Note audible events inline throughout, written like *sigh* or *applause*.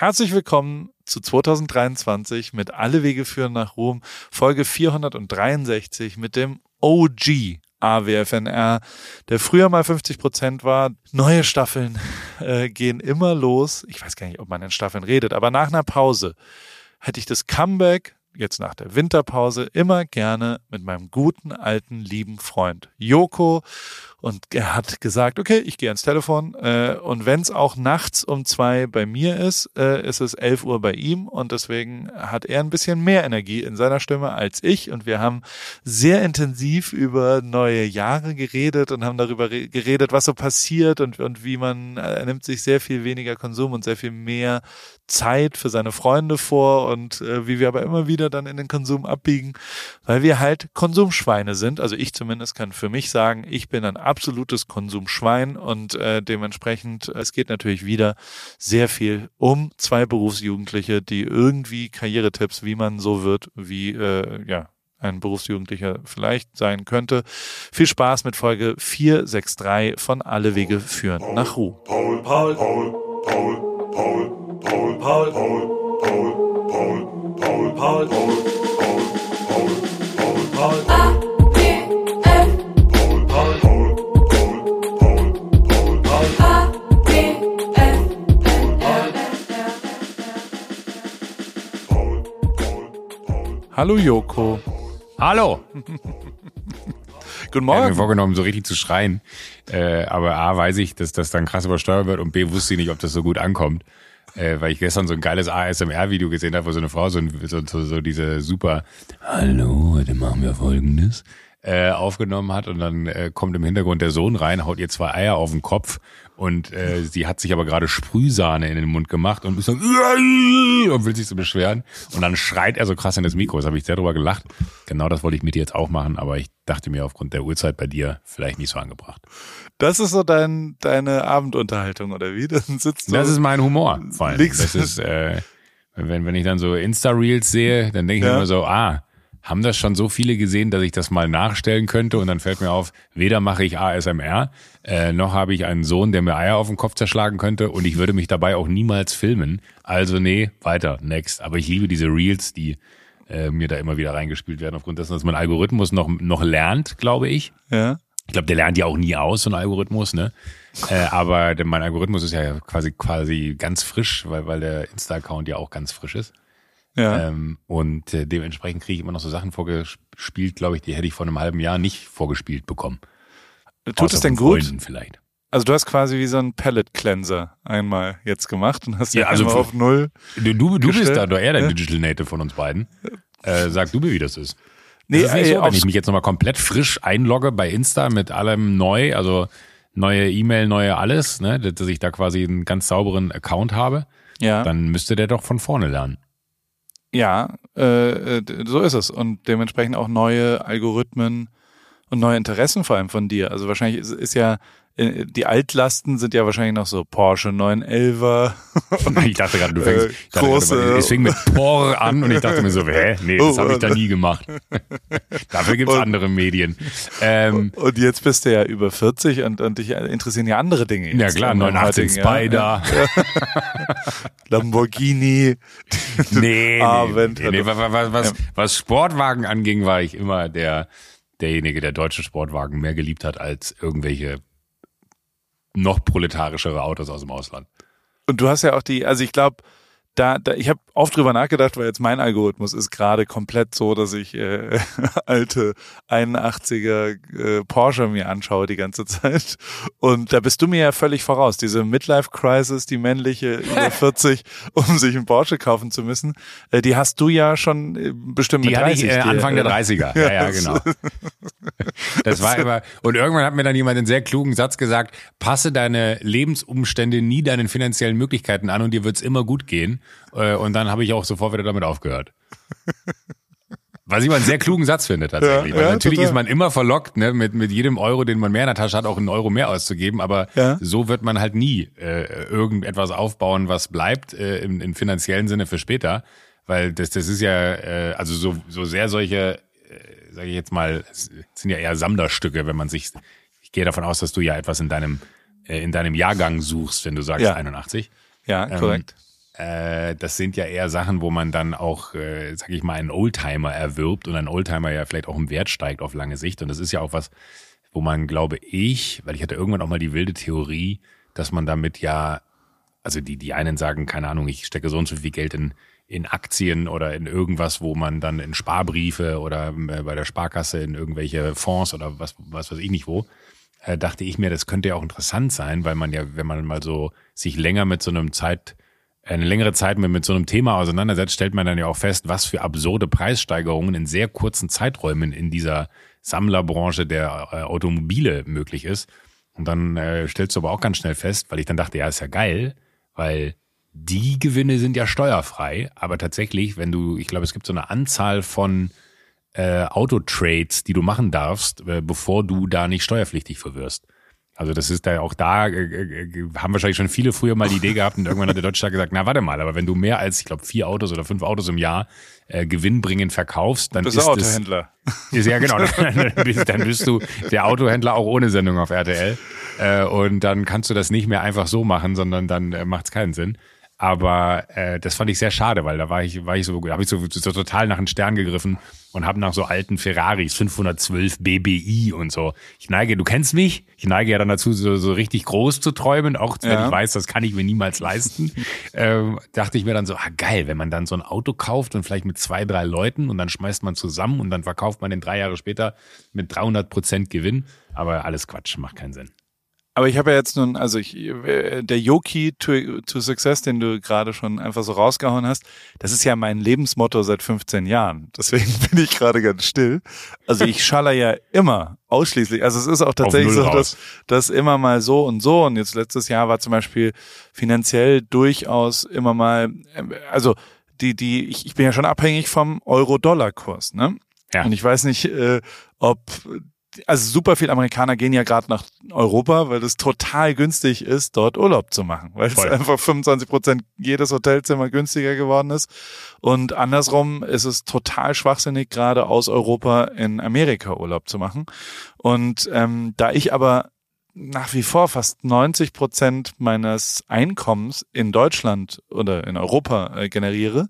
Herzlich willkommen zu 2023 mit Alle Wege führen nach Ruhm, Folge 463 mit dem OG AWFNR, der früher mal 50 Prozent war. Neue Staffeln äh, gehen immer los. Ich weiß gar nicht, ob man in Staffeln redet, aber nach einer Pause hätte ich das Comeback jetzt nach der Winterpause immer gerne mit meinem guten alten lieben Freund Joko und er hat gesagt, okay, ich gehe ans Telefon äh, und wenn es auch nachts um zwei bei mir ist, äh, ist es elf Uhr bei ihm und deswegen hat er ein bisschen mehr Energie in seiner Stimme als ich und wir haben sehr intensiv über neue Jahre geredet und haben darüber geredet, was so passiert und, und wie man, äh, er nimmt sich sehr viel weniger Konsum und sehr viel mehr Zeit für seine Freunde vor und äh, wie wir aber immer wieder dann in den Konsum abbiegen, weil wir halt Konsumschweine sind. Also ich zumindest kann für mich sagen, ich bin ein absolutes Konsumschwein und äh, dementsprechend, es geht natürlich wieder sehr viel um zwei Berufsjugendliche, die irgendwie Karrieretipps, wie man so wird, wie äh, ja ein Berufsjugendlicher vielleicht sein könnte. Viel Spaß mit Folge 463 von Alle Wege führen nach Ruhe. Paul, Paul, Paul, Paul, Paul, Paul, Paul, Paul, Paul, Paul, Paul, Paul, Paul, Paul, Paul, Paul, Paul. Hallo Joko. Hallo. *laughs* Guten Morgen. Ich habe mir vorgenommen, so richtig zu schreien. Äh, aber A, weiß ich, dass das dann krass übersteuert wird und B, wusste ich nicht, ob das so gut ankommt. Äh, weil ich gestern so ein geiles ASMR-Video gesehen habe, wo so eine Frau so, so, so, so diese super Hallo, heute machen wir folgendes äh, aufgenommen hat und dann äh, kommt im Hintergrund der Sohn rein, haut ihr zwei Eier auf den Kopf und äh, sie hat sich aber gerade Sprühsahne in den Mund gemacht und ist so und will sich so beschweren und dann schreit er so krass in das Mikro. Das habe ich sehr drüber gelacht. Genau das wollte ich mit dir jetzt auch machen, aber ich dachte mir aufgrund der Uhrzeit bei dir vielleicht nicht so angebracht. Das ist so dein deine Abendunterhaltung oder wie? Dann sitzt du Das ist mein Humor. Vor allem. Das ist äh, wenn wenn ich dann so Insta Reels sehe, dann denke ich ja. immer so, ah, haben das schon so viele gesehen, dass ich das mal nachstellen könnte und dann fällt mir auf, weder mache ich ASMR, äh, noch habe ich einen Sohn, der mir Eier auf den Kopf zerschlagen könnte und ich würde mich dabei auch niemals filmen. Also nee, weiter, next. Aber ich liebe diese Reels, die äh, mir da immer wieder reingespielt werden, aufgrund dessen, dass mein Algorithmus noch, noch lernt, glaube ich. Ja. Ich glaube, der lernt ja auch nie aus, so ein Algorithmus, ne? äh, aber mein Algorithmus ist ja quasi quasi ganz frisch, weil, weil der Insta-Account ja auch ganz frisch ist. Ja. Ähm, und äh, dementsprechend kriege ich immer noch so Sachen vorgespielt, glaube ich, die hätte ich vor einem halben Jahr nicht vorgespielt bekommen. Tut es denn gut? Vielleicht. Also du hast quasi wie so ein Palette Cleanser einmal jetzt gemacht und hast ja, also auf null. Du, du, du bist da doch eher der Digital Native von uns beiden. Äh, sag du mir, wie das ist. Nee, das ist ey, so, wenn ich mich jetzt nochmal komplett frisch einlogge bei Insta mit allem neu, also neue E-Mail, neue alles, ne, dass ich da quasi einen ganz sauberen Account habe, ja. dann müsste der doch von vorne lernen. Ja, äh, äh, so ist es. Und dementsprechend auch neue Algorithmen und neue Interessen vor allem von dir. Also wahrscheinlich ist, ist ja die Altlasten sind ja wahrscheinlich noch so Porsche 911er. *laughs* ich dachte gerade, du fängst, ich dachte große, gerade, es fing mit Por an und ich dachte mir so, hä, nee, das habe ich da nie gemacht. *laughs* Dafür gibt's und, andere Medien. Ähm, und jetzt bist du ja über 40 und, und dich interessieren ja andere Dinge. Ja klar, 89 Spider. Ja. *laughs* Lamborghini. Nee, nee, nee, nee, was, was, was Sportwagen anging, war ich immer der derjenige, der deutsche Sportwagen mehr geliebt hat als irgendwelche noch proletarischere Autos aus dem Ausland. Und du hast ja auch die, also ich glaube, da, da ich habe oft drüber nachgedacht, weil jetzt mein Algorithmus ist gerade komplett so, dass ich äh, *laughs* alte 81er äh, Porsche mir anschaue die ganze Zeit. Und da bist du mir ja völlig voraus. Diese Midlife-Crisis, die männliche über *laughs* 40, um sich einen Porsche kaufen zu müssen, äh, die hast du ja schon äh, bestimmt die mit 30. Ich, äh, Anfang der 30er. *laughs* Ja, ja, genau. Das war immer, und irgendwann hat mir dann jemand einen sehr klugen Satz gesagt, passe deine Lebensumstände nie deinen finanziellen Möglichkeiten an und dir wird's immer gut gehen. Äh, und dann habe ich auch sofort wieder damit aufgehört. Was ich mal einen sehr klugen Satz finde tatsächlich. Ja, Weil ja, natürlich total. ist man immer verlockt, ne, mit, mit jedem Euro, den man mehr in der Tasche hat, auch einen Euro mehr auszugeben. Aber ja. so wird man halt nie äh, irgendetwas aufbauen, was bleibt äh, im, im finanziellen Sinne für später. Weil das, das ist ja, äh, also so, so sehr solche, äh, sage ich jetzt mal, sind ja eher Sammlerstücke, wenn man sich, ich gehe davon aus, dass du ja etwas in deinem, äh, in deinem Jahrgang suchst, wenn du sagst ja. 81. Ja, korrekt. Ähm, äh, das sind ja eher Sachen, wo man dann auch, äh, sag ich mal, einen Oldtimer erwirbt und ein Oldtimer ja vielleicht auch im Wert steigt auf lange Sicht. Und das ist ja auch was, wo man, glaube ich, weil ich hatte irgendwann auch mal die wilde Theorie, dass man damit ja, also die, die einen sagen, keine Ahnung, ich stecke so und so viel Geld in, in Aktien oder in irgendwas, wo man dann in Sparbriefe oder äh, bei der Sparkasse in irgendwelche Fonds oder was, was weiß ich nicht wo, äh, dachte ich mir, das könnte ja auch interessant sein, weil man ja, wenn man mal so sich länger mit so einem Zeit, eine längere Zeit mit, so einem Thema auseinandersetzt, stellt man dann ja auch fest, was für absurde Preissteigerungen in sehr kurzen Zeiträumen in dieser Sammlerbranche der äh, Automobile möglich ist. Und dann äh, stellst du aber auch ganz schnell fest, weil ich dann dachte, ja, ist ja geil, weil die Gewinne sind ja steuerfrei, aber tatsächlich, wenn du, ich glaube, es gibt so eine Anzahl von äh, Autotrades, die du machen darfst, äh, bevor du da nicht steuerpflichtig verwirrst. Also das ist da auch da, äh, äh, haben wahrscheinlich schon viele früher mal die Idee gehabt und irgendwann hat der Deutsche gesagt, na warte mal, aber wenn du mehr als, ich glaube, vier Autos oder fünf Autos im Jahr äh, gewinnbringend verkaufst, dann bist ist du Autohändler. Das, ist, ja genau, *laughs* dann bist, dann bist du der Autohändler auch ohne Sendung auf RTL äh, und dann kannst du das nicht mehr einfach so machen, sondern dann äh, macht es keinen Sinn. Aber äh, das fand ich sehr schade, weil da war ich, war ich so, habe ich so, so total nach den Stern gegriffen und habe nach so alten Ferraris 512 BBI und so. Ich neige, du kennst mich, ich neige ja dann dazu, so, so richtig groß zu träumen, auch wenn ja. ich weiß, das kann ich mir niemals leisten. *laughs* ähm, dachte ich mir dann so, ah geil, wenn man dann so ein Auto kauft und vielleicht mit zwei, drei Leuten und dann schmeißt man zusammen und dann verkauft man den drei Jahre später mit 300 Prozent Gewinn. Aber alles Quatsch, macht keinen Sinn. Aber ich habe ja jetzt nun, also ich, der Yoki to, to Success, den du gerade schon einfach so rausgehauen hast, das ist ja mein Lebensmotto seit 15 Jahren. Deswegen *laughs* bin ich gerade ganz still. Also ich schaller ja immer ausschließlich. Also es ist auch tatsächlich so, dass das immer mal so und so. Und jetzt letztes Jahr war zum Beispiel finanziell durchaus immer mal, also die, die, ich, ich bin ja schon abhängig vom Euro-Dollar-Kurs, ne? Ja. Und ich weiß nicht, äh, ob also super viele Amerikaner gehen ja gerade nach Europa, weil es total günstig ist, dort Urlaub zu machen, weil Voll. es einfach 25 Prozent jedes Hotelzimmer günstiger geworden ist. Und andersrum ist es total schwachsinnig, gerade aus Europa in Amerika Urlaub zu machen. Und ähm, da ich aber nach wie vor fast 90 Prozent meines Einkommens in Deutschland oder in Europa äh, generiere,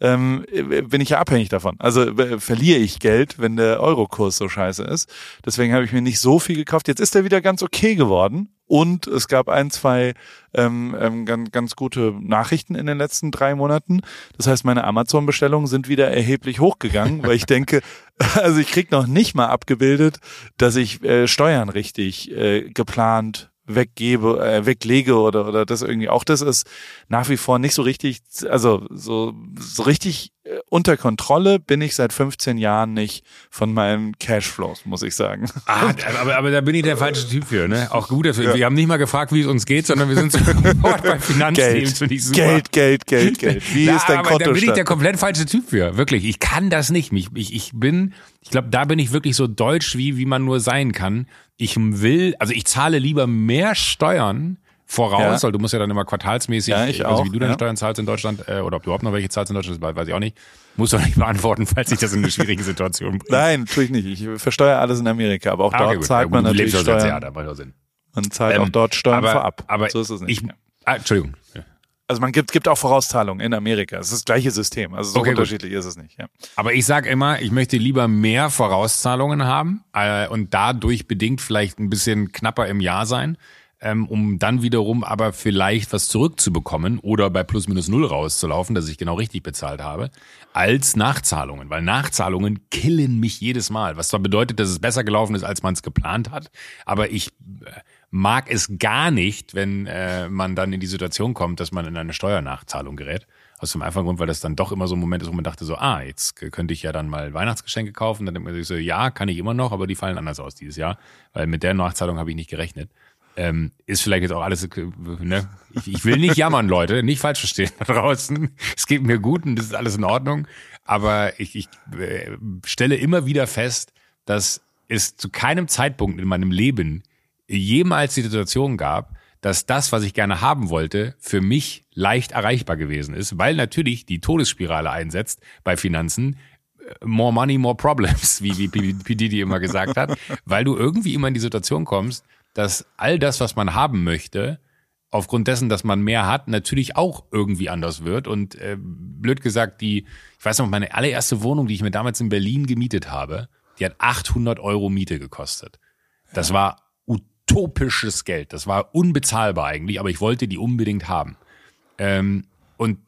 ähm, bin ich ja abhängig davon. Also äh, verliere ich Geld, wenn der Eurokurs so scheiße ist. Deswegen habe ich mir nicht so viel gekauft. Jetzt ist er wieder ganz okay geworden. Und es gab ein, zwei ähm, ähm, ganz, ganz gute Nachrichten in den letzten drei Monaten. Das heißt, meine Amazon-Bestellungen sind wieder erheblich hochgegangen, weil ich denke, *laughs* also ich krieg noch nicht mal abgebildet, dass ich äh, Steuern richtig äh, geplant weggebe, äh, weglege oder oder das irgendwie auch das ist nach wie vor nicht so richtig, also so so richtig äh, unter Kontrolle bin ich seit 15 Jahren nicht von meinen Cashflows, muss ich sagen. Ah, *laughs* aber, aber da bin ich der falsche Typ für, ne? Auch gut, dass wir, ja. wir haben nicht mal gefragt, wie es uns geht, sondern wir sind *laughs* sofort bei Finanzthemen, finde ich super. Geld, Geld, Geld, Geld. Wie Na, ist dein aber Da bin ich der komplett falsche Typ für, wirklich. Ich kann das nicht. Ich, ich, ich bin, ich glaube, da bin ich wirklich so deutsch, wie, wie man nur sein kann. Ich will, also ich zahle lieber mehr Steuern, voraus, ja. weil du musst ja dann immer quartalsmäßig, ja, ich also auch, wie du deine ja. Steuern zahlst in Deutschland, äh, oder ob du überhaupt noch welche zahlst in Deutschland, weiß ich auch nicht. Musst du nicht beantworten, *laughs* falls sich das in eine schwierige Situation bringt. Nein, tue ich nicht. Ich versteuere alles in Amerika, aber auch ah, dort okay, zahlt man natürlich Steuern. Jahr, da macht Sinn. Man zahlt ähm, auch dort Steuern aber, vorab. Aber so ist es nicht. Ich, ah, Entschuldigung. Also man gibt, gibt auch Vorauszahlungen in Amerika. Es ist das gleiche System. Also so okay, unterschiedlich gut. ist es nicht. Ja. Aber ich sage immer, ich möchte lieber mehr Vorauszahlungen haben äh, und dadurch bedingt vielleicht ein bisschen knapper im Jahr sein, ähm, um dann wiederum aber vielleicht was zurückzubekommen oder bei plus minus null rauszulaufen, dass ich genau richtig bezahlt habe, als Nachzahlungen. Weil Nachzahlungen killen mich jedes Mal. Was zwar bedeutet, dass es besser gelaufen ist, als man es geplant hat, aber ich äh, mag es gar nicht, wenn äh, man dann in die Situation kommt, dass man in eine Steuernachzahlung gerät. Aus dem einfachen Grund, weil das dann doch immer so ein Moment ist, wo man dachte so, ah, jetzt könnte ich ja dann mal Weihnachtsgeschenke kaufen. Dann denkt man sich so, ja, kann ich immer noch, aber die fallen anders aus dieses Jahr, weil mit der Nachzahlung habe ich nicht gerechnet. Ähm, ist vielleicht jetzt auch alles, äh, ne? Ich, ich will nicht jammern, *laughs* Leute, nicht falsch verstehen da draußen. Es geht mir gut und das ist alles in Ordnung. Aber ich, ich äh, stelle immer wieder fest, dass es zu keinem Zeitpunkt in meinem Leben jemals die Situation gab, dass das, was ich gerne haben wollte, für mich leicht erreichbar gewesen ist, weil natürlich die Todesspirale einsetzt bei Finanzen. Äh, more money, more problems, wie, wie P. Diddy immer gesagt hat, weil du irgendwie immer in die Situation kommst, dass all das, was man haben möchte, aufgrund dessen, dass man mehr hat, natürlich auch irgendwie anders wird. Und äh, blöd gesagt, die, ich weiß noch, meine allererste Wohnung, die ich mir damals in Berlin gemietet habe, die hat 800 Euro Miete gekostet. Das ja. war utopisches Geld. Das war unbezahlbar eigentlich, aber ich wollte die unbedingt haben. Ähm, und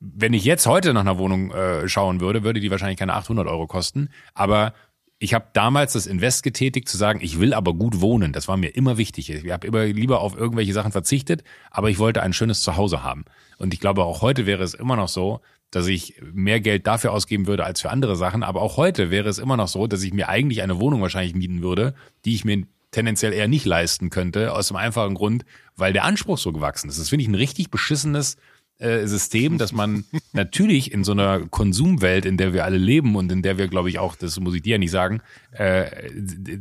wenn ich jetzt heute nach einer Wohnung äh, schauen würde, würde die wahrscheinlich keine 800 Euro kosten. Aber ich habe damals das Invest getätigt, zu sagen, ich will aber gut wohnen. Das war mir immer wichtig. Ich habe immer lieber auf irgendwelche Sachen verzichtet, aber ich wollte ein schönes Zuhause haben. Und ich glaube, auch heute wäre es immer noch so, dass ich mehr Geld dafür ausgeben würde als für andere Sachen. Aber auch heute wäre es immer noch so, dass ich mir eigentlich eine Wohnung wahrscheinlich mieten würde, die ich mir tendenziell eher nicht leisten könnte, aus dem einfachen Grund, weil der Anspruch so gewachsen ist. Das finde ich ein richtig beschissenes äh, System, dass man *laughs* natürlich in so einer Konsumwelt, in der wir alle leben und in der wir, glaube ich, auch, das muss ich dir ja nicht sagen, äh,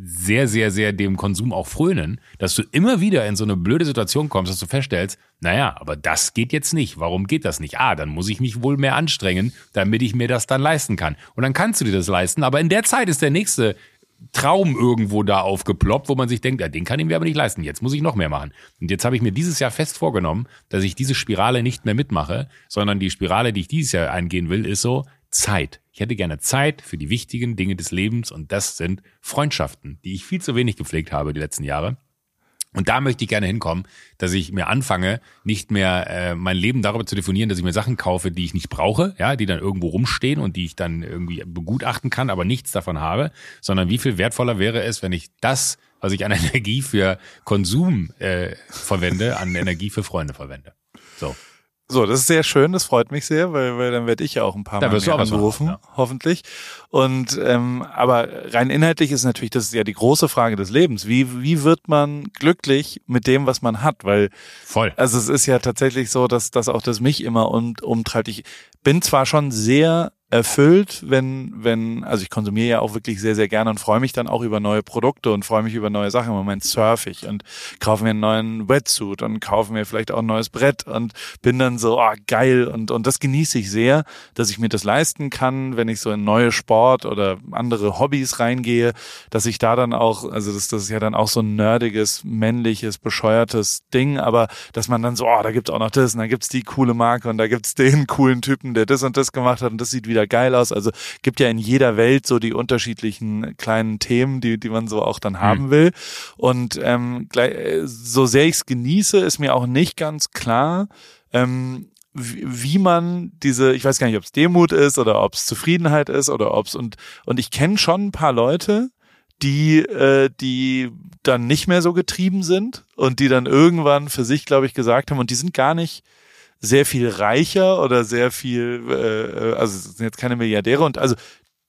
sehr, sehr, sehr dem Konsum auch frönen, dass du immer wieder in so eine blöde Situation kommst, dass du feststellst, naja, aber das geht jetzt nicht. Warum geht das nicht? Ah, dann muss ich mich wohl mehr anstrengen, damit ich mir das dann leisten kann. Und dann kannst du dir das leisten, aber in der Zeit ist der nächste Traum irgendwo da aufgeploppt, wo man sich denkt, ja, den kann ich mir aber nicht leisten. Jetzt muss ich noch mehr machen. Und jetzt habe ich mir dieses Jahr fest vorgenommen, dass ich diese Spirale nicht mehr mitmache, sondern die Spirale, die ich dieses Jahr eingehen will, ist so Zeit. Ich hätte gerne Zeit für die wichtigen Dinge des Lebens und das sind Freundschaften, die ich viel zu wenig gepflegt habe die letzten Jahre. Und da möchte ich gerne hinkommen, dass ich mir anfange, nicht mehr äh, mein Leben darüber zu definieren, dass ich mir Sachen kaufe, die ich nicht brauche, ja, die dann irgendwo rumstehen und die ich dann irgendwie begutachten kann, aber nichts davon habe, sondern wie viel wertvoller wäre es, wenn ich das, was ich an *laughs* Energie für Konsum äh, verwende, an Energie für Freunde verwende. So. So, das ist sehr schön, das freut mich sehr, weil, weil dann werde ich ja auch ein paar da Mal mehr angerufen, ja. hoffentlich. Und ähm, aber rein inhaltlich ist natürlich, das ist ja die große Frage des Lebens. Wie, wie wird man glücklich mit dem, was man hat? Weil voll. Also es ist ja tatsächlich so, dass, dass auch das mich immer um, umtreibt. Ich bin zwar schon sehr erfüllt, wenn, wenn, also ich konsumiere ja auch wirklich sehr, sehr gerne und freue mich dann auch über neue Produkte und freue mich über neue Sachen. Im Moment surfe ich und kaufe mir einen neuen Wetsuit und kaufe mir vielleicht auch ein neues Brett und bin dann so, oh, geil und, und das genieße ich sehr, dass ich mir das leisten kann, wenn ich so in neue Sport oder andere Hobbys reingehe, dass ich da dann auch, also das, das ist ja dann auch so ein nerdiges, männliches, bescheuertes Ding, aber dass man dann so, oh, da gibt's auch noch das und da gibt's die coole Marke und da gibt's den coolen Typen, der das und das gemacht hat und das sieht wieder geil aus. Also gibt ja in jeder Welt so die unterschiedlichen kleinen Themen, die, die man so auch dann haben mhm. will. Und ähm, gleich, so sehr ich es genieße, ist mir auch nicht ganz klar, ähm, wie, wie man diese, ich weiß gar nicht, ob es Demut ist oder ob es Zufriedenheit ist oder ob es und und ich kenne schon ein paar Leute, die äh, die dann nicht mehr so getrieben sind und die dann irgendwann für sich, glaube ich, gesagt haben und die sind gar nicht sehr viel reicher oder sehr viel, äh, äh also sind jetzt keine Milliardäre und also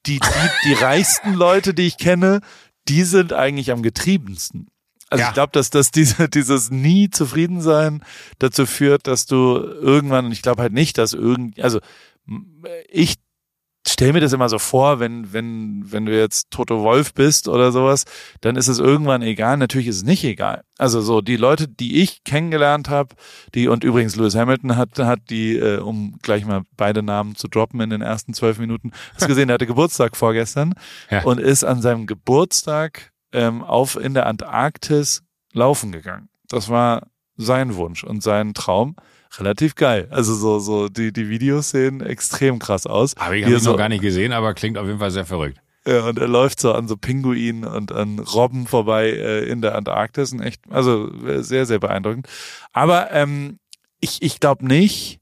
die, die, die *laughs* reichsten Leute, die ich kenne, die sind eigentlich am getriebensten. Also ja. ich glaube, dass das diese, dieses nie zufrieden sein dazu führt, dass du irgendwann, und ich glaube halt nicht, dass irgend, also ich stell mir das immer so vor, wenn, wenn, wenn du jetzt Toto Wolf bist oder sowas, dann ist es irgendwann egal. Natürlich ist es nicht egal. Also so die Leute, die ich kennengelernt habe, die und übrigens Lewis Hamilton hat, hat die, äh, um gleich mal beide Namen zu droppen in den ersten zwölf Minuten, hast gesehen, er hatte Geburtstag vorgestern *laughs* ja. und ist an seinem Geburtstag ähm, auf in der Antarktis laufen gegangen. Das war sein Wunsch und sein Traum relativ geil. Also so, so die, die Videos sehen extrem krass aus. Habe ich, hab ich so, noch gar nicht gesehen, aber klingt auf jeden Fall sehr verrückt. Ja, und er läuft so an so Pinguinen und an Robben vorbei äh, in der Antarktis. Und echt, also äh, sehr, sehr beeindruckend. Aber ähm, ich, ich glaube nicht,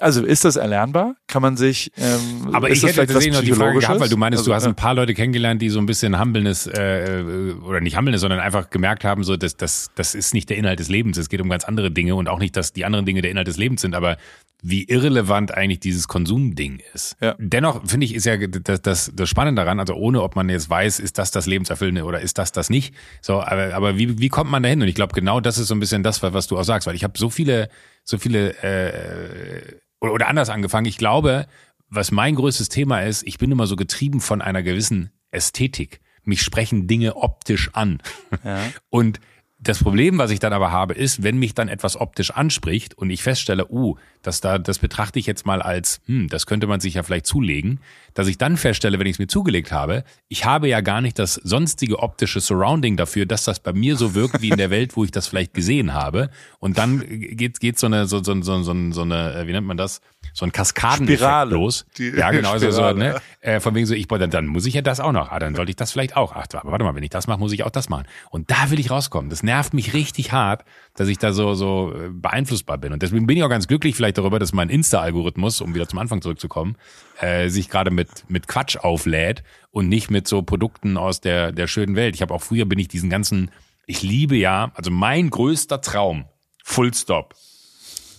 also ist das erlernbar? Kann man sich ähm, Aber ich hätte tatsächlich noch die Frage gehabt, weil du meinst, also, du hast ein paar Leute kennengelernt, die so ein bisschen Humbleness äh, oder nicht Humbleness, sondern einfach gemerkt haben, so dass das das ist nicht der Inhalt des Lebens, es geht um ganz andere Dinge und auch nicht, dass die anderen Dinge der Inhalt des Lebens sind, aber wie irrelevant eigentlich dieses Konsumding ist. Ja. Dennoch finde ich ist ja das, das, das Spannende daran, also ohne ob man jetzt weiß, ist das das Lebenserfüllende oder ist das das nicht. So, aber, aber wie, wie kommt man dahin? Und ich glaube genau das ist so ein bisschen das, was du auch sagst, weil ich habe so viele so viele äh, oder, oder anders angefangen. Ich glaube, was mein größtes Thema ist, ich bin immer so getrieben von einer gewissen Ästhetik. Mich sprechen Dinge optisch an. Ja. *laughs* Und das Problem, was ich dann aber habe, ist, wenn mich dann etwas optisch anspricht und ich feststelle, uh, das da, das betrachte ich jetzt mal als, hm, das könnte man sich ja vielleicht zulegen, dass ich dann feststelle, wenn ich es mir zugelegt habe, ich habe ja gar nicht das sonstige optische Surrounding dafür, dass das bei mir so wirkt wie in der Welt, wo ich das vielleicht gesehen habe. Und dann geht, geht so eine, so, so, so, so, eine, äh, wie nennt man das? So ein Kaskadeneffekt los. Ja, genau, Spirale, so, ne? Äh, von wegen so, ich dann, dann muss ich ja das auch noch. Ah, dann sollte ich das vielleicht auch. Ach, aber warte mal, wenn ich das mache, muss ich auch das machen. Und da will ich rauskommen. Das nervt mich richtig hart, dass ich da so so äh, beeinflussbar bin. Und deswegen bin ich auch ganz glücklich vielleicht darüber, dass mein Insta-Algorithmus, um wieder zum Anfang zurückzukommen, äh, sich gerade mit mit Quatsch auflädt und nicht mit so Produkten aus der der schönen Welt. Ich habe auch früher bin ich diesen ganzen, ich liebe ja, also mein größter Traum, Full Stop,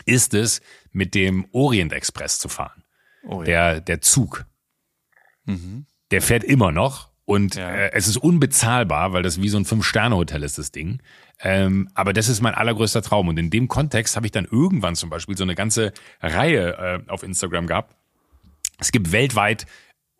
ist es, mit dem Orient Express zu fahren. Oh, ja. Der, der Zug. Mhm. Der fährt immer noch und ja. äh, es ist unbezahlbar, weil das wie so ein Fünf-Sterne-Hotel ist, das Ding. Ähm, aber das ist mein allergrößter Traum. Und in dem Kontext habe ich dann irgendwann zum Beispiel so eine ganze Reihe äh, auf Instagram gehabt. Es gibt weltweit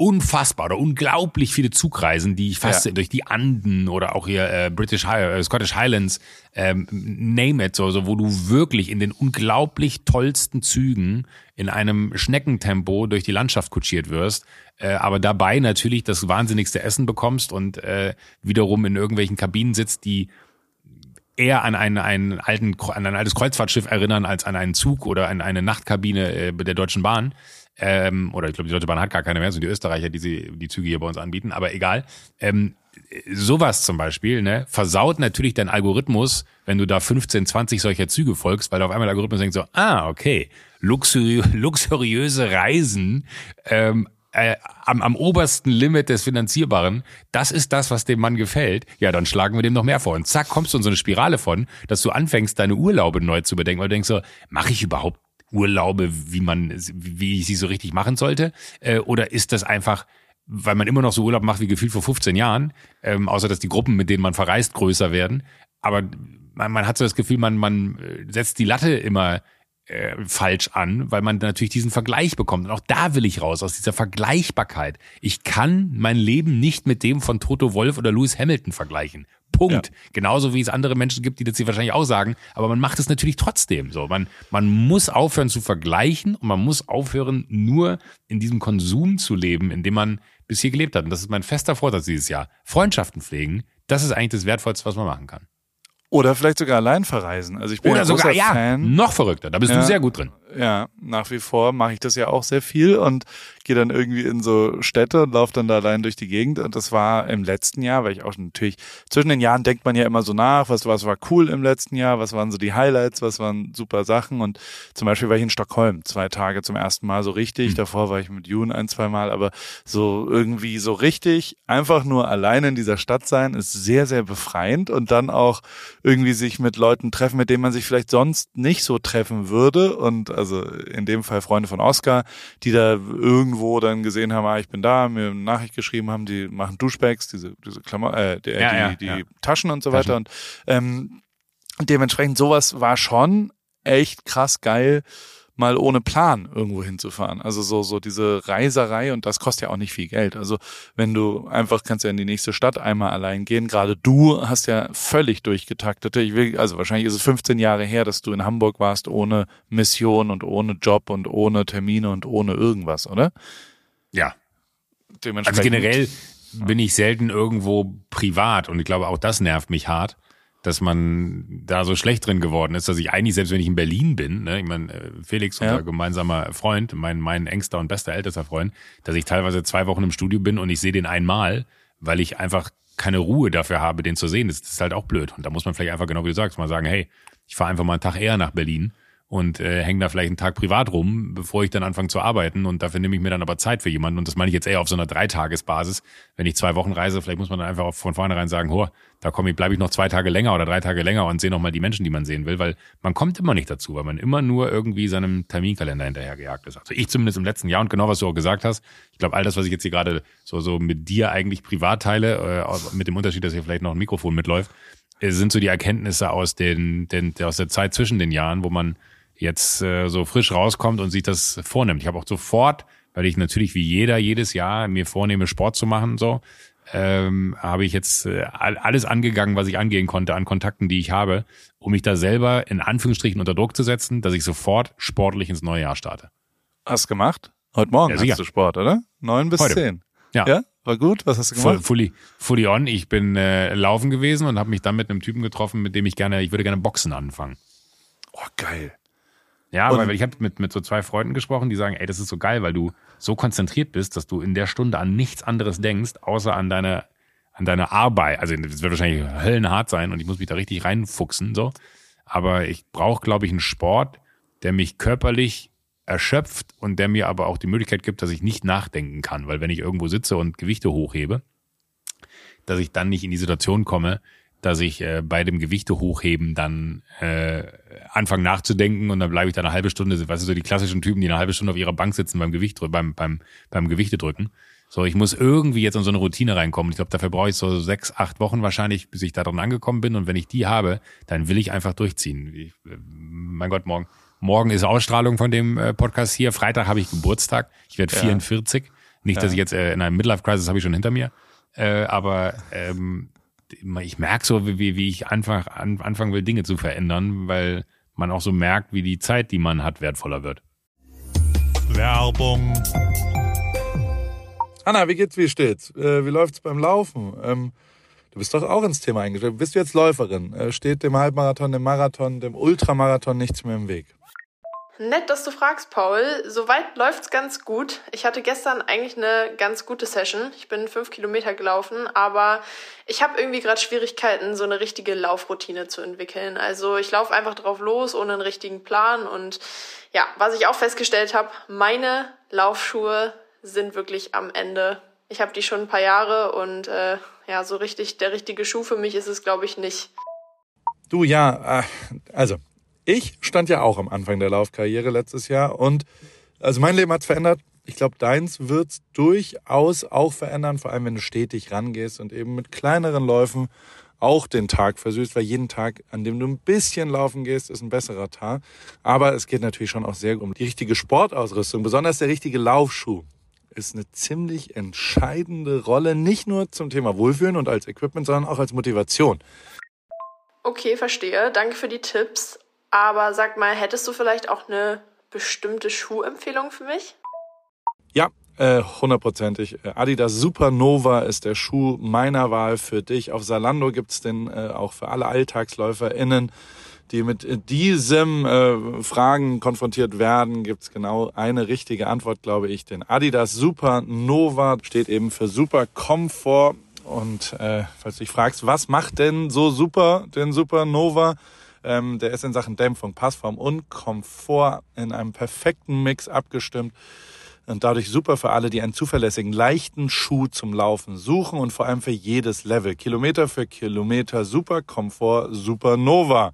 unfassbar oder unglaublich viele Zugreisen, die ich fast ja. durch die Anden oder auch hier äh, British High, äh, Scottish Highlands, ähm, name it, so, so, wo du wirklich in den unglaublich tollsten Zügen in einem Schneckentempo durch die Landschaft kutschiert wirst, äh, aber dabei natürlich das wahnsinnigste Essen bekommst und äh, wiederum in irgendwelchen Kabinen sitzt, die eher an einen, einen alten, an ein altes Kreuzfahrtschiff erinnern als an einen Zug oder an eine Nachtkabine äh, der Deutschen Bahn ähm, oder ich glaube, die Deutsche Bahn hat gar keine mehr, sind die Österreicher, die sie, die Züge hier bei uns anbieten, aber egal. Ähm, sowas zum Beispiel, ne, versaut natürlich dein Algorithmus, wenn du da 15, 20 solcher Züge folgst, weil auf einmal der Algorithmus denkt so, ah, okay, luxuri luxuriöse Reisen, ähm, äh, am, am obersten Limit des Finanzierbaren, das ist das, was dem Mann gefällt, ja, dann schlagen wir dem noch mehr vor. Und zack, kommst du in so eine Spirale von, dass du anfängst, deine Urlaube neu zu bedenken, weil du denkst so, mache ich überhaupt Urlaube, wie man, wie ich sie so richtig machen sollte? Äh, oder ist das einfach, weil man immer noch so Urlaub macht wie gefühlt vor 15 Jahren, ähm, außer dass die Gruppen, mit denen man verreist, größer werden. Aber man, man hat so das Gefühl, man, man äh, setzt die Latte immer äh, falsch an, weil man natürlich diesen Vergleich bekommt. Und auch da will ich raus, aus dieser Vergleichbarkeit. Ich kann mein Leben nicht mit dem von Toto Wolf oder Lewis Hamilton vergleichen. Punkt. Ja. Genauso wie es andere Menschen gibt, die das hier wahrscheinlich auch sagen. Aber man macht es natürlich trotzdem so. Man, man muss aufhören zu vergleichen und man muss aufhören, nur in diesem Konsum zu leben, in dem man bis hier gelebt hat. Und das ist mein fester Vorsatz dieses Jahr. Freundschaften pflegen, das ist eigentlich das Wertvollste, was man machen kann. Oder vielleicht sogar allein verreisen. Also ich bin Oder ja sogar, ja, Fan. noch verrückter. Da bist ja, du sehr gut drin. Ja, nach wie vor mache ich das ja auch sehr viel und gehe dann irgendwie in so Städte und laufe dann da allein durch die Gegend. Und das war im letzten Jahr, weil ich auch natürlich, zwischen den Jahren denkt man ja immer so nach, was, was war cool im letzten Jahr, was waren so die Highlights, was waren super Sachen. Und zum Beispiel war ich in Stockholm zwei Tage zum ersten Mal so richtig. Mhm. Davor war ich mit June ein, zwei Mal, aber so irgendwie so richtig, einfach nur allein in dieser Stadt sein, ist sehr, sehr befreiend und dann auch irgendwie sich mit Leuten treffen, mit denen man sich vielleicht sonst nicht so treffen würde. Und also in dem Fall Freunde von Oscar, die da irgendwo dann gesehen haben, ah, ich bin da, mir eine Nachricht geschrieben haben, die machen Duschbags, diese, diese Klammer, äh, die, ja, die, ja, die ja. Taschen und so weiter. Und ähm, dementsprechend sowas war schon echt krass geil, mal ohne Plan irgendwo hinzufahren. Also so, so diese Reiserei und das kostet ja auch nicht viel Geld. Also wenn du einfach kannst ja in die nächste Stadt einmal allein gehen. Gerade du hast ja völlig durchgetaktete. Ich will, also wahrscheinlich ist es 15 Jahre her, dass du in Hamburg warst ohne Mission und ohne Job und ohne Termine und ohne irgendwas, oder? Ja. Dementsprechend. Also generell bin ich selten irgendwo privat und ich glaube auch das nervt mich hart dass man da so schlecht drin geworden ist, dass ich eigentlich, selbst wenn ich in Berlin bin, ne, ich meine, äh, Felix, unser ja. gemeinsamer Freund, mein, mein engster und bester ältester Freund, dass ich teilweise zwei Wochen im Studio bin und ich sehe den einmal, weil ich einfach keine Ruhe dafür habe, den zu sehen. Das, das ist halt auch blöd. Und da muss man vielleicht einfach, genau wie du sagst, mal sagen, hey, ich fahre einfach mal einen Tag eher nach Berlin und äh, hänge da vielleicht einen Tag privat rum, bevor ich dann anfange zu arbeiten. Und dafür nehme ich mir dann aber Zeit für jemanden. Und das meine ich jetzt eher auf so einer Dreitagesbasis. Wenn ich zwei Wochen reise, vielleicht muss man dann einfach von vornherein sagen, ho, da komme ich, bleibe ich noch zwei Tage länger oder drei Tage länger und sehe nochmal die Menschen, die man sehen will, weil man kommt immer nicht dazu, weil man immer nur irgendwie seinem Terminkalender hinterhergejagt ist. Also ich zumindest im letzten Jahr und genau was du auch gesagt hast. Ich glaube, all das, was ich jetzt hier gerade so, so mit dir eigentlich privat teile, äh, mit dem Unterschied, dass hier vielleicht noch ein Mikrofon mitläuft, äh, sind so die Erkenntnisse aus den, den aus der Zeit zwischen den Jahren, wo man jetzt äh, so frisch rauskommt und sich das vornimmt. Ich habe auch sofort, weil ich natürlich wie jeder jedes Jahr mir vornehme, Sport zu machen, so, ähm, habe ich jetzt äh, alles angegangen, was ich angehen konnte an Kontakten, die ich habe, um mich da selber in Anführungsstrichen unter Druck zu setzen, dass ich sofort sportlich ins neue Jahr starte. Hast gemacht? Heute Morgen ja, hast du Sport, oder? Neun bis Heute. zehn. Ja. ja. War gut? Was hast du gemacht? Fully, fully on. Ich bin äh, laufen gewesen und habe mich dann mit einem Typen getroffen, mit dem ich gerne, ich würde gerne Boxen anfangen. Oh, geil. Ja, und weil ich habe mit, mit so zwei Freunden gesprochen, die sagen, ey, das ist so geil, weil du so konzentriert bist, dass du in der Stunde an nichts anderes denkst, außer an deine, an deine Arbeit. Also das wird wahrscheinlich höllenhart sein und ich muss mich da richtig reinfuchsen, so. Aber ich brauche, glaube ich, einen Sport, der mich körperlich erschöpft und der mir aber auch die Möglichkeit gibt, dass ich nicht nachdenken kann. Weil wenn ich irgendwo sitze und Gewichte hochhebe, dass ich dann nicht in die Situation komme, dass ich äh, bei dem Gewichte hochheben dann äh, anfange nachzudenken und dann bleibe ich da eine halbe Stunde, weißt du, so die klassischen Typen, die eine halbe Stunde auf ihrer Bank sitzen beim Gewicht beim, beim, beim Gewichte drücken. So, ich muss irgendwie jetzt in so eine Routine reinkommen. Ich glaube, dafür brauche ich so sechs, acht Wochen wahrscheinlich, bis ich da dran angekommen bin. Und wenn ich die habe, dann will ich einfach durchziehen. Ich, äh, mein Gott, morgen. Morgen ist Ausstrahlung von dem äh, Podcast hier. Freitag habe ich Geburtstag. Ich werde ja. 44. Nicht, ja. dass ich jetzt äh, in einem Midlife-Crisis habe ich schon hinter mir. Äh, aber ähm, ich merke so, wie, wie ich einfach an, anfangen will, Dinge zu verändern, weil man auch so merkt, wie die Zeit, die man hat, wertvoller wird. Werbung. Anna, wie geht's, wie steht's? Äh, wie läuft's beim Laufen? Ähm, du bist doch auch ins Thema eingestellt. Bist du jetzt Läuferin? Äh, steht dem Halbmarathon, dem Marathon, dem Ultramarathon nichts mehr im Weg? Nett, dass du fragst, Paul. Soweit läuft's ganz gut. Ich hatte gestern eigentlich eine ganz gute Session. Ich bin fünf Kilometer gelaufen, aber ich habe irgendwie gerade Schwierigkeiten, so eine richtige Laufroutine zu entwickeln. Also ich laufe einfach drauf los, ohne einen richtigen Plan. Und ja, was ich auch festgestellt habe, meine Laufschuhe sind wirklich am Ende. Ich habe die schon ein paar Jahre und äh, ja, so richtig der richtige Schuh für mich ist es, glaube ich, nicht. Du ja, äh, also ich stand ja auch am Anfang der Laufkarriere letztes Jahr und also mein Leben hat's verändert. Ich glaube, deins wird's durchaus auch verändern, vor allem wenn du stetig rangehst und eben mit kleineren Läufen auch den Tag versüßt, weil jeden Tag, an dem du ein bisschen laufen gehst, ist ein besserer Tag. Aber es geht natürlich schon auch sehr um die richtige Sportausrüstung, besonders der richtige Laufschuh ist eine ziemlich entscheidende Rolle, nicht nur zum Thema Wohlfühlen und als Equipment, sondern auch als Motivation. Okay, verstehe. Danke für die Tipps. Aber sag mal, hättest du vielleicht auch eine bestimmte Schuhempfehlung für mich? Ja, äh, hundertprozentig. Adidas Supernova ist der Schuh meiner Wahl für dich. Auf Salando gibt's den äh, auch für alle AlltagsläuferInnen, die mit diesem äh, Fragen konfrontiert werden. Gibt's genau eine richtige Antwort, glaube ich. Den Adidas Supernova steht eben für Super Komfort. Und äh, falls du dich fragst, was macht denn so super den Supernova? Ähm, der ist in Sachen Dämpfung, Passform und Komfort in einem perfekten Mix abgestimmt und dadurch super für alle, die einen zuverlässigen, leichten Schuh zum Laufen suchen und vor allem für jedes Level. Kilometer für Kilometer, super Komfort, super Nova.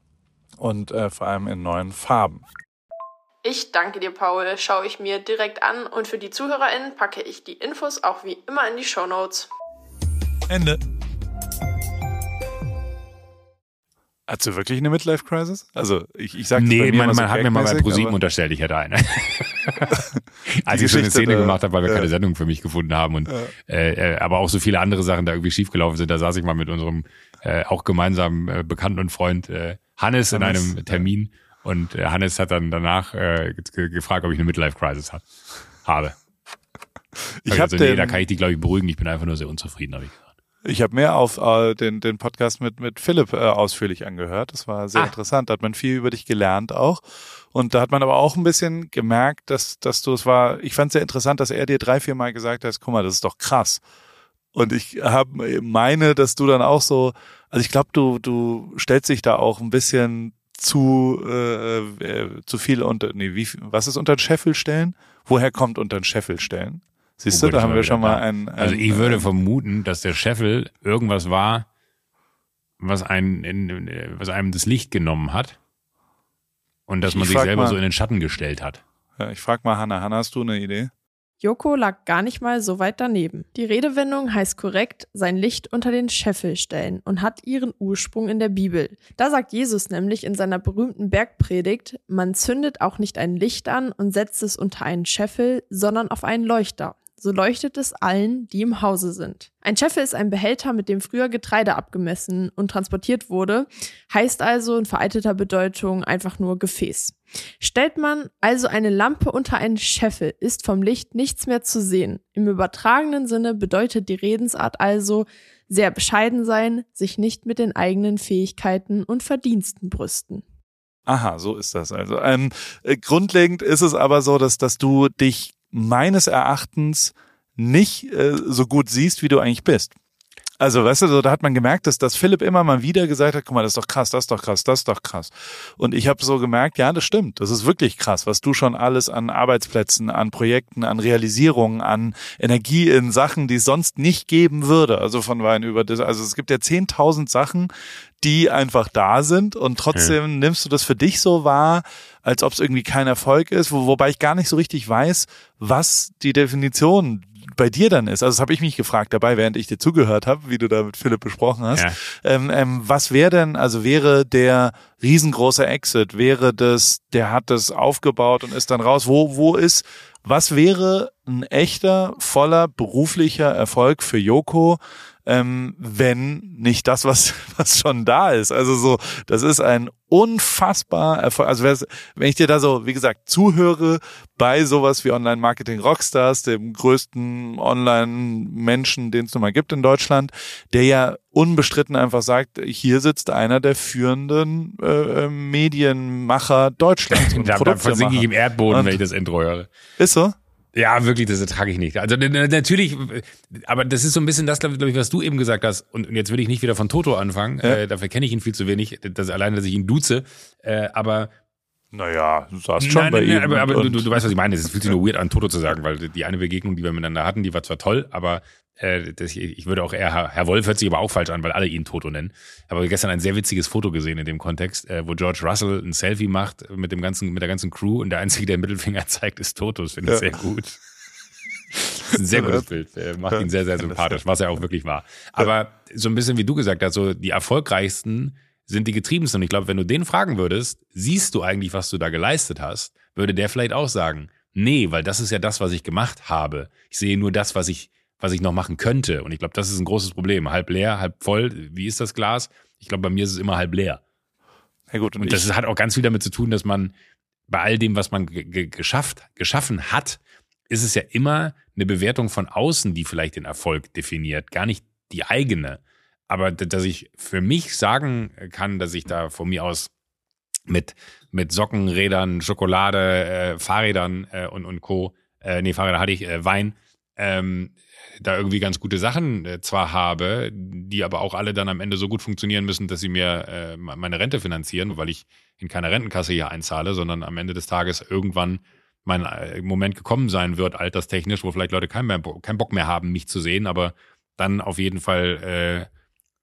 und äh, vor allem in neuen Farben. Ich danke dir, Paul. Schaue ich mir direkt an und für die ZuhörerInnen packe ich die Infos auch wie immer in die Show Notes. Ende. Hast du wirklich eine Midlife-Crisis? Also ich, ich sage Nee, man, man so hat mir mal bei ProSieben unterstellt, ich hätte eine. *laughs* Als ich so eine Szene gemacht habe, weil wir ja. keine Sendung für mich gefunden haben und ja. äh, aber auch so viele andere Sachen da irgendwie schiefgelaufen sind, da saß ich mal mit unserem äh, auch gemeinsamen äh, Bekannten und Freund äh, Hannes, Hannes in einem Termin und äh, Hannes hat dann danach äh, gefragt, ob ich eine Midlife-Crisis hat, habe. Ich habe also, nee, da kann ich die glaube ich beruhigen. Ich bin einfach nur sehr unzufrieden, habe ich gesagt. Ich habe mehr auf äh, den, den Podcast mit, mit Philipp äh, ausführlich angehört. Das war sehr ah. interessant. Da hat man viel über dich gelernt auch. Und da hat man aber auch ein bisschen gemerkt, dass, dass du es war, ich fand es sehr interessant, dass er dir drei, vier Mal gesagt hat, guck mal, das ist doch krass. Und ich habe meine, dass du dann auch so, also ich glaube, du, du stellst dich da auch ein bisschen zu, äh, äh, zu viel unter, nee, wie, was ist unter den Scheffel stellen? Woher kommt unter den Scheffel stellen? Siehst oh, du, da haben wir schon mal ein, ein Also ich würde vermuten, dass der Scheffel irgendwas war, was, einen, was einem das Licht genommen hat und dass man sich selber mal, so in den Schatten gestellt hat. Ja, ich frage mal Hanna. Hanna, hast du eine Idee? Joko lag gar nicht mal so weit daneben. Die Redewendung heißt korrekt sein Licht unter den Scheffel stellen und hat ihren Ursprung in der Bibel. Da sagt Jesus nämlich in seiner berühmten Bergpredigt, man zündet auch nicht ein Licht an und setzt es unter einen Scheffel, sondern auf einen Leuchter so leuchtet es allen, die im Hause sind. Ein Scheffel ist ein Behälter, mit dem früher Getreide abgemessen und transportiert wurde, heißt also in vereitelter Bedeutung einfach nur Gefäß. Stellt man also eine Lampe unter einen Scheffel, ist vom Licht nichts mehr zu sehen. Im übertragenen Sinne bedeutet die Redensart also sehr bescheiden sein, sich nicht mit den eigenen Fähigkeiten und Verdiensten brüsten. Aha, so ist das also. Ähm, äh, grundlegend ist es aber so, dass, dass du dich meines Erachtens nicht äh, so gut siehst, wie du eigentlich bist. Also, weißt du, so, da hat man gemerkt, dass, dass Philipp immer mal wieder gesagt hat, guck mal, das ist doch krass, das ist doch krass, das ist doch krass. Und ich habe so gemerkt, ja, das stimmt, das ist wirklich krass, was du schon alles an Arbeitsplätzen, an Projekten, an Realisierungen, an Energie in Sachen, die es sonst nicht geben würde. Also von Wein über das, also es gibt ja 10.000 Sachen, die einfach da sind und trotzdem ja. nimmst du das für dich so wahr, als ob es irgendwie kein Erfolg ist, wo, wobei ich gar nicht so richtig weiß, was die Definition bei dir dann ist. Also das habe ich mich gefragt dabei, während ich dir zugehört habe, wie du da mit Philipp besprochen hast. Ja. Ähm, ähm, was wäre denn, also wäre der riesengroße Exit, wäre das, der hat das aufgebaut und ist dann raus. Wo, wo ist, was wäre ein echter, voller beruflicher Erfolg für Joko? Ähm, wenn nicht das, was, *laughs* was schon da ist. Also so, das ist ein unfassbar Erfolg. Also wenn ich dir da so, wie gesagt, zuhöre bei sowas wie Online-Marketing Rockstars, dem größten Online-Menschen, den es nun mal gibt in Deutschland, der ja unbestritten einfach sagt, hier sitzt einer der führenden äh, Medienmacher Deutschlands. *laughs* da, da versinke ich im Erdboden, und, wenn ich das Intro höre. Ist so? Ja, wirklich, das ertrage ich nicht. Also natürlich, aber das ist so ein bisschen das, glaube ich, was du eben gesagt hast. Und jetzt will ich nicht wieder von Toto anfangen. Ja. Äh, dafür kenne ich ihn viel zu wenig. Das alleine, dass ich ihn duze. Äh, aber naja, du saßt schon nein, bei nein, ihm. Aber, aber du, du, weißt, was ich meine. Es fühlt sich nur weird an, Toto zu sagen, weil die eine Begegnung, die wir miteinander hatten, die war zwar toll, aber äh, das, ich würde auch eher, Herr Wolf hört sich aber auch falsch an, weil alle ihn Toto nennen. Aber gestern ein sehr witziges Foto gesehen in dem Kontext, äh, wo George Russell ein Selfie macht mit dem ganzen, mit der ganzen Crew und der einzige, der Mittelfinger *laughs* zeigt, ist Toto. Das finde ich ja. sehr gut. Das ist ein sehr gutes Bild. Äh, macht ihn sehr, sehr sympathisch, was er auch wirklich war. Aber so ein bisschen wie du gesagt hast, so die erfolgreichsten sind die getriebensten. Und ich glaube, wenn du den fragen würdest, siehst du eigentlich, was du da geleistet hast, würde der vielleicht auch sagen, nee, weil das ist ja das, was ich gemacht habe. Ich sehe nur das, was ich was ich noch machen könnte. Und ich glaube, das ist ein großes Problem. Halb leer, halb voll. Wie ist das Glas? Ich glaube, bei mir ist es immer halb leer. Ja gut, und, und das hat auch ganz viel damit zu tun, dass man bei all dem, was man geschafft, geschaffen hat, ist es ja immer eine Bewertung von außen, die vielleicht den Erfolg definiert, gar nicht die eigene. Aber dass ich für mich sagen kann, dass ich da von mir aus mit, mit Socken, Rädern, Schokolade, äh, Fahrrädern äh, und, und Co., äh, nee, Fahrräder hatte ich, äh, Wein, ähm, da irgendwie ganz gute Sachen äh, zwar habe, die aber auch alle dann am Ende so gut funktionieren müssen, dass sie mir äh, meine Rente finanzieren, weil ich in keine Rentenkasse hier einzahle, sondern am Ende des Tages irgendwann mein äh, Moment gekommen sein wird, alterstechnisch, wo vielleicht Leute keinen, mehr, Bock mehr haben, mich zu sehen, aber dann auf jeden Fall, äh,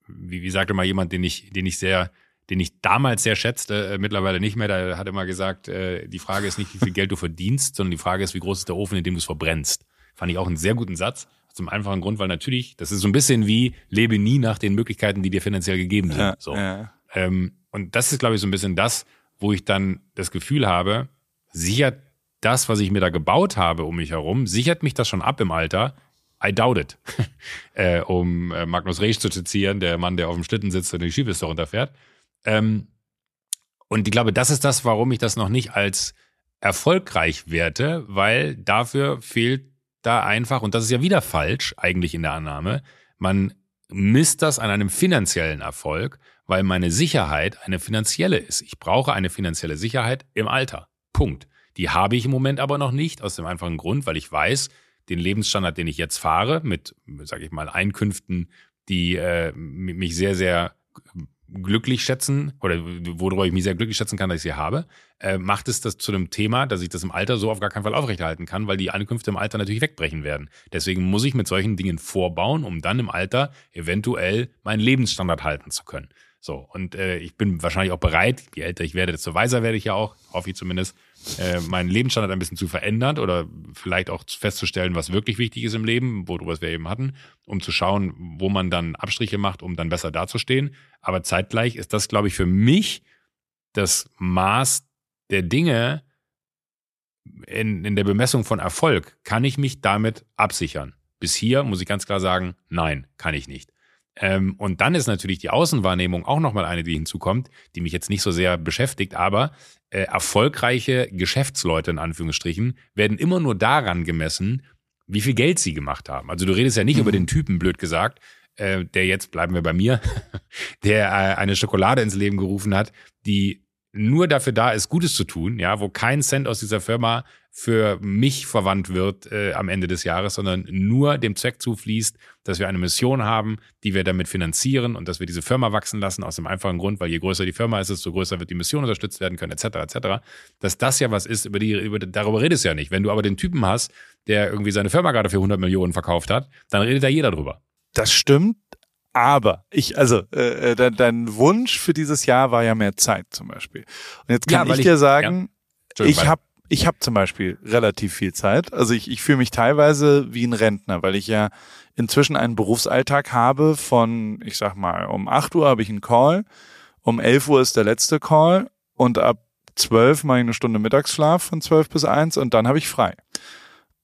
wie, wie sagte mal jemand, den ich, den ich sehr, den ich damals sehr schätzte, äh, mittlerweile nicht mehr, der hat immer gesagt, äh, die Frage ist nicht, wie viel Geld du verdienst, sondern die Frage ist, wie groß ist der Ofen, in dem du es verbrennst. Fand ich auch einen sehr guten Satz. Zum einfachen Grund, weil natürlich, das ist so ein bisschen wie, lebe nie nach den Möglichkeiten, die dir finanziell gegeben sind. Ja, so. Ja. Ähm, und das ist, glaube ich, so ein bisschen das, wo ich dann das Gefühl habe, sichert das, was ich mir da gebaut habe um mich herum, sichert mich das schon ab im Alter? I doubt it. *laughs* äh, um äh, Magnus Reich zu zitieren, der Mann, der auf dem Schlitten sitzt und die Skipiste runterfährt. Ähm, und ich glaube, das ist das, warum ich das noch nicht als erfolgreich werte, weil dafür fehlt da einfach, und das ist ja wieder falsch eigentlich in der Annahme, man misst das an einem finanziellen Erfolg, weil meine Sicherheit eine finanzielle ist. Ich brauche eine finanzielle Sicherheit im Alter. Punkt. Die habe ich im Moment aber noch nicht, aus dem einfachen Grund, weil ich weiß, den Lebensstandard, den ich jetzt fahre, mit, sage ich mal, Einkünften, die äh, mich sehr, sehr glücklich schätzen oder worüber ich mich sehr glücklich schätzen kann, dass ich sie habe, äh, macht es das zu einem Thema, dass ich das im Alter so auf gar keinen Fall aufrechterhalten kann, weil die Einkünfte im Alter natürlich wegbrechen werden. Deswegen muss ich mit solchen Dingen vorbauen, um dann im Alter eventuell meinen Lebensstandard halten zu können. So, und äh, ich bin wahrscheinlich auch bereit, je älter ich werde, desto weiser werde ich ja auch, hoffe ich zumindest, äh, meinen Lebensstandard ein bisschen zu verändern oder vielleicht auch festzustellen, was wirklich wichtig ist im Leben, worüber wir eben hatten, um zu schauen, wo man dann Abstriche macht, um dann besser dazustehen. Aber zeitgleich ist das, glaube ich, für mich das Maß der Dinge in, in der Bemessung von Erfolg. Kann ich mich damit absichern? Bis hier muss ich ganz klar sagen, nein, kann ich nicht. Ähm, und dann ist natürlich die Außenwahrnehmung auch nochmal eine, die hinzukommt, die mich jetzt nicht so sehr beschäftigt, aber äh, erfolgreiche Geschäftsleute in Anführungsstrichen werden immer nur daran gemessen, wie viel Geld sie gemacht haben. Also du redest ja nicht mhm. über den Typen, blöd gesagt, äh, der jetzt, bleiben wir bei mir, *laughs* der äh, eine Schokolade ins Leben gerufen hat, die nur dafür da ist, Gutes zu tun, ja, wo kein Cent aus dieser Firma für mich verwandt wird äh, am Ende des Jahres, sondern nur dem Zweck zufließt, dass wir eine Mission haben, die wir damit finanzieren und dass wir diese Firma wachsen lassen, aus dem einfachen Grund, weil je größer die Firma ist, desto größer wird die Mission unterstützt werden können, etc. etc. Dass das ja was ist, über die, über, darüber redest du ja nicht. Wenn du aber den Typen hast, der irgendwie seine Firma gerade für 100 Millionen verkauft hat, dann redet da jeder drüber. Das stimmt, aber ich, also äh, äh, dein, dein, Wunsch für dieses Jahr war ja mehr Zeit zum Beispiel. Und jetzt kann ja, ich, ich, dir sagen, ja. ich habe ich habe zum Beispiel relativ viel Zeit. Also ich, ich fühle mich teilweise wie ein Rentner, weil ich ja inzwischen einen Berufsalltag habe von, ich sag mal, um 8 Uhr habe ich einen Call, um 11 Uhr ist der letzte Call und ab 12 mache ich eine Stunde Mittagsschlaf von 12 bis 1 und dann habe ich frei.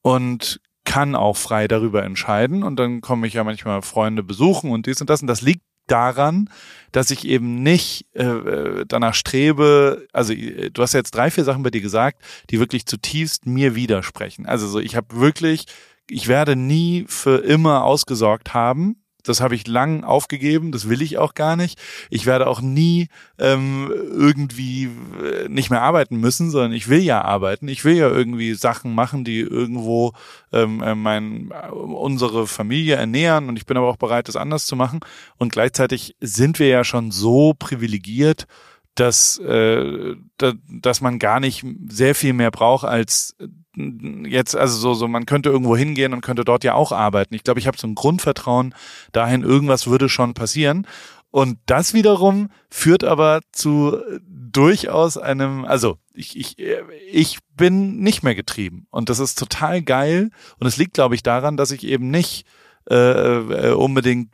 Und kann auch frei darüber entscheiden und dann komme ich ja manchmal Freunde besuchen und dies und das und das liegt daran, dass ich eben nicht äh, äh danach strebe, also äh, du hast jetzt drei, vier Sachen bei dir gesagt, die wirklich zutiefst mir widersprechen. Also so, ich habe wirklich, ich werde nie für immer ausgesorgt haben, das habe ich lang aufgegeben, das will ich auch gar nicht. Ich werde auch nie ähm, irgendwie äh, nicht mehr arbeiten müssen, sondern ich will ja arbeiten. Ich will ja irgendwie Sachen machen, die irgendwo ähm, äh, mein, unsere Familie ernähren und ich bin aber auch bereit, das anders zu machen. Und gleichzeitig sind wir ja schon so privilegiert, dass, äh, da, dass man gar nicht sehr viel mehr braucht als jetzt, also so, so, man könnte irgendwo hingehen und könnte dort ja auch arbeiten. Ich glaube, ich habe so ein Grundvertrauen dahin, irgendwas würde schon passieren. Und das wiederum führt aber zu durchaus einem, also ich, ich, ich bin nicht mehr getrieben. Und das ist total geil. Und es liegt, glaube ich, daran, dass ich eben nicht äh, äh, unbedingt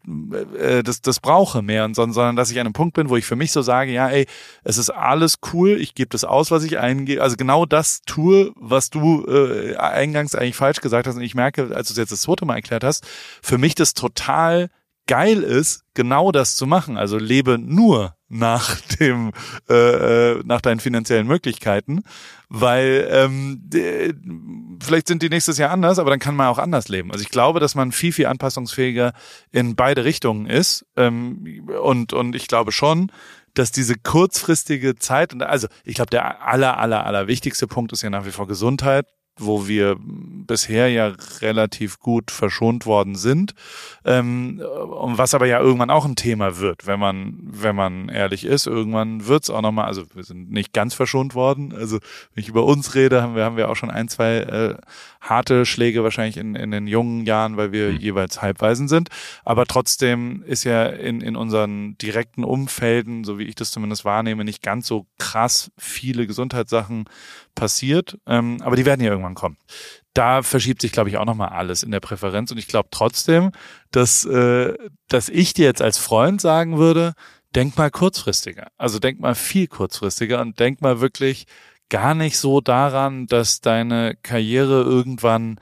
äh, das, das brauche mehr, und, sondern dass ich an einem Punkt bin, wo ich für mich so sage, ja, ey, es ist alles cool, ich gebe das aus, was ich eingebe, also genau das tue, was du äh, eingangs eigentlich falsch gesagt hast und ich merke, als du es jetzt das zweite Mal erklärt hast, für mich das total geil ist, genau das zu machen. Also lebe nur nach dem äh, äh, nach deinen finanziellen Möglichkeiten, weil ähm, vielleicht sind die nächstes Jahr anders, aber dann kann man auch anders leben. Also ich glaube, dass man viel viel anpassungsfähiger in beide Richtungen ist ähm, und und ich glaube schon, dass diese kurzfristige Zeit also ich glaube der aller aller aller wichtigste Punkt ist ja nach wie vor Gesundheit wo wir bisher ja relativ gut verschont worden sind, ähm, was aber ja irgendwann auch ein Thema wird, wenn man, wenn man ehrlich ist. Irgendwann wird's auch nochmal, also wir sind nicht ganz verschont worden. Also wenn ich über uns rede, haben wir, haben wir auch schon ein, zwei äh, harte Schläge wahrscheinlich in, in den jungen Jahren, weil wir mhm. jeweils Halbweisen sind. Aber trotzdem ist ja in, in unseren direkten Umfelden, so wie ich das zumindest wahrnehme, nicht ganz so krass viele Gesundheitssachen passiert. Ähm, aber die werden ja irgendwann kommen. Da verschiebt sich, glaube ich, auch nochmal alles in der Präferenz. Und ich glaube trotzdem, dass, äh, dass ich dir jetzt als Freund sagen würde, denk mal kurzfristiger. Also denk mal viel kurzfristiger und denk mal wirklich gar nicht so daran, dass deine Karriere irgendwann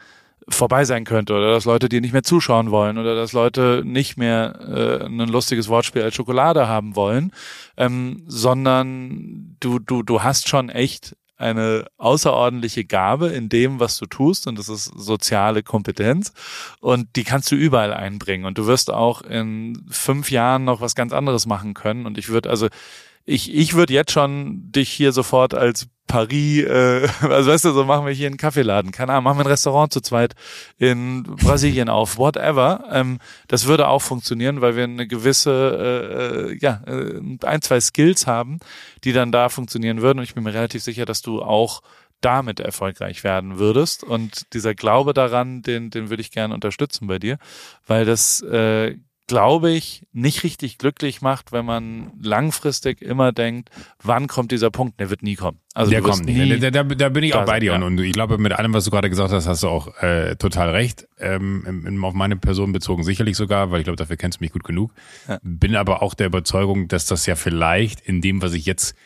vorbei sein könnte oder dass Leute dir nicht mehr zuschauen wollen oder dass Leute nicht mehr äh, ein lustiges Wortspiel als Schokolade haben wollen, ähm, sondern du du du hast schon echt eine außerordentliche Gabe in dem, was du tust, und das ist soziale Kompetenz. Und die kannst du überall einbringen. Und du wirst auch in fünf Jahren noch was ganz anderes machen können. Und ich würde also ich, ich würde jetzt schon dich hier sofort als Paris, äh, *laughs* also weißt du, so machen wir hier einen Kaffeeladen, keine Ahnung, machen wir ein Restaurant zu zweit in Brasilien auf, whatever. Ähm, das würde auch funktionieren, weil wir eine gewisse, äh, äh, ja, äh, ein, zwei Skills haben, die dann da funktionieren würden. Und ich bin mir relativ sicher, dass du auch damit erfolgreich werden würdest. Und dieser Glaube daran, den, den würde ich gerne unterstützen bei dir, weil das äh, glaube ich, nicht richtig glücklich macht, wenn man langfristig immer denkt, wann kommt dieser Punkt? Der wird nie kommen. Also der kommt nie. Da, da, da, bin ich auch bei dir. Ja. Und ich glaube, mit allem, was du gerade gesagt hast, hast du auch äh, total recht. Ähm, auf meine Person bezogen sicherlich sogar, weil ich glaube, dafür kennst du mich gut genug. Ja. Bin aber auch der Überzeugung, dass das ja vielleicht in dem, was ich jetzt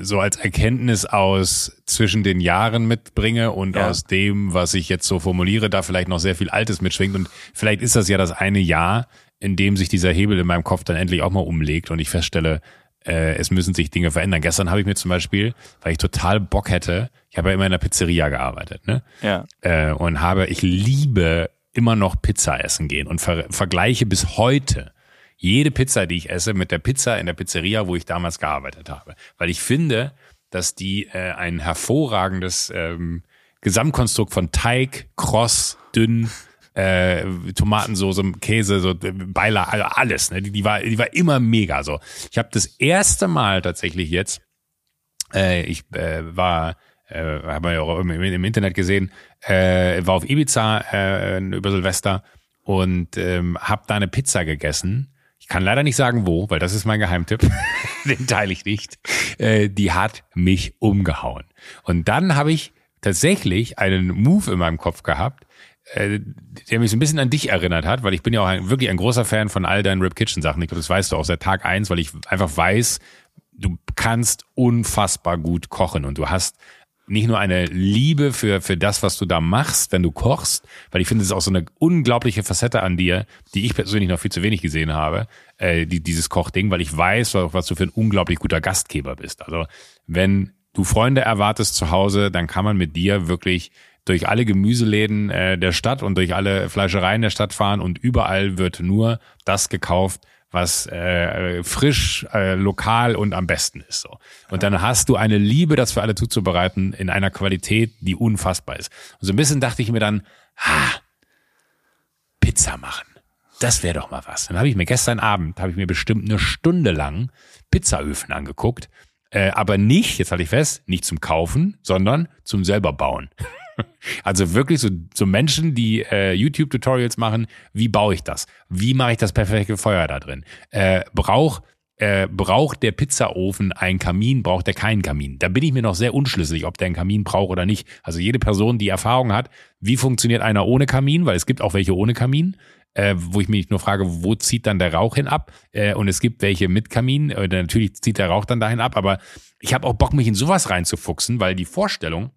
so als Erkenntnis aus zwischen den Jahren mitbringe und ja. aus dem, was ich jetzt so formuliere, da vielleicht noch sehr viel Altes mitschwingt. Und vielleicht ist das ja das eine Jahr, in dem sich dieser Hebel in meinem Kopf dann endlich auch mal umlegt und ich feststelle, äh, es müssen sich Dinge verändern. Gestern habe ich mir zum Beispiel, weil ich total Bock hätte, ich habe ja immer in der Pizzeria gearbeitet, ne? Ja. Äh, und habe, ich liebe immer noch Pizza essen gehen und ver vergleiche bis heute jede Pizza, die ich esse, mit der Pizza in der Pizzeria, wo ich damals gearbeitet habe. Weil ich finde, dass die äh, ein hervorragendes ähm, Gesamtkonstrukt von Teig, kross, dünn, äh, Tomatensoße, Käse, so Beilage, also alles. Ne? Die, die, war, die war immer mega so. Ich habe das erste Mal tatsächlich jetzt, äh, ich äh, war äh, haben wir ja auch im, im Internet gesehen, äh, war auf Ibiza äh, über Silvester und ähm, habe da eine Pizza gegessen ich kann leider nicht sagen, wo, weil das ist mein Geheimtipp. *laughs* Den teile ich nicht. Äh, die hat mich umgehauen. Und dann habe ich tatsächlich einen Move in meinem Kopf gehabt, äh, der mich so ein bisschen an dich erinnert hat, weil ich bin ja auch ein, wirklich ein großer Fan von all deinen Rip Kitchen Sachen. Ich glaube, das weißt du auch seit Tag eins, weil ich einfach weiß, du kannst unfassbar gut kochen und du hast nicht nur eine Liebe für, für das, was du da machst, wenn du kochst, weil ich finde, es ist auch so eine unglaubliche Facette an dir, die ich persönlich noch viel zu wenig gesehen habe, äh, die, dieses Kochding, weil ich weiß, was du für ein unglaublich guter Gastgeber bist. Also wenn du Freunde erwartest zu Hause, dann kann man mit dir wirklich durch alle Gemüseläden äh, der Stadt und durch alle Fleischereien der Stadt fahren und überall wird nur das gekauft, was äh, frisch, äh, lokal und am besten ist. So. Und dann hast du eine Liebe, das für alle zuzubereiten, in einer Qualität, die unfassbar ist. Und so ein bisschen dachte ich mir dann, ha, Pizza machen. Das wäre doch mal was. Dann habe ich mir gestern Abend, habe ich mir bestimmt eine Stunde lang Pizzaöfen angeguckt. Äh, aber nicht, jetzt halte ich fest, nicht zum Kaufen, sondern zum selber bauen. *laughs* Also wirklich so, so Menschen, die äh, YouTube-Tutorials machen, wie baue ich das? Wie mache ich das perfekte Feuer da drin? Äh, brauch, äh, braucht der Pizzaofen einen Kamin, braucht der keinen Kamin? Da bin ich mir noch sehr unschlüssig, ob der einen Kamin braucht oder nicht. Also jede Person, die Erfahrung hat, wie funktioniert einer ohne Kamin, weil es gibt auch welche ohne Kamin, äh, wo ich mich nur frage, wo zieht dann der Rauch hin ab? Äh, und es gibt welche mit Kamin, äh, natürlich zieht der Rauch dann dahin ab, aber ich habe auch Bock, mich in sowas reinzufuchsen, weil die Vorstellung,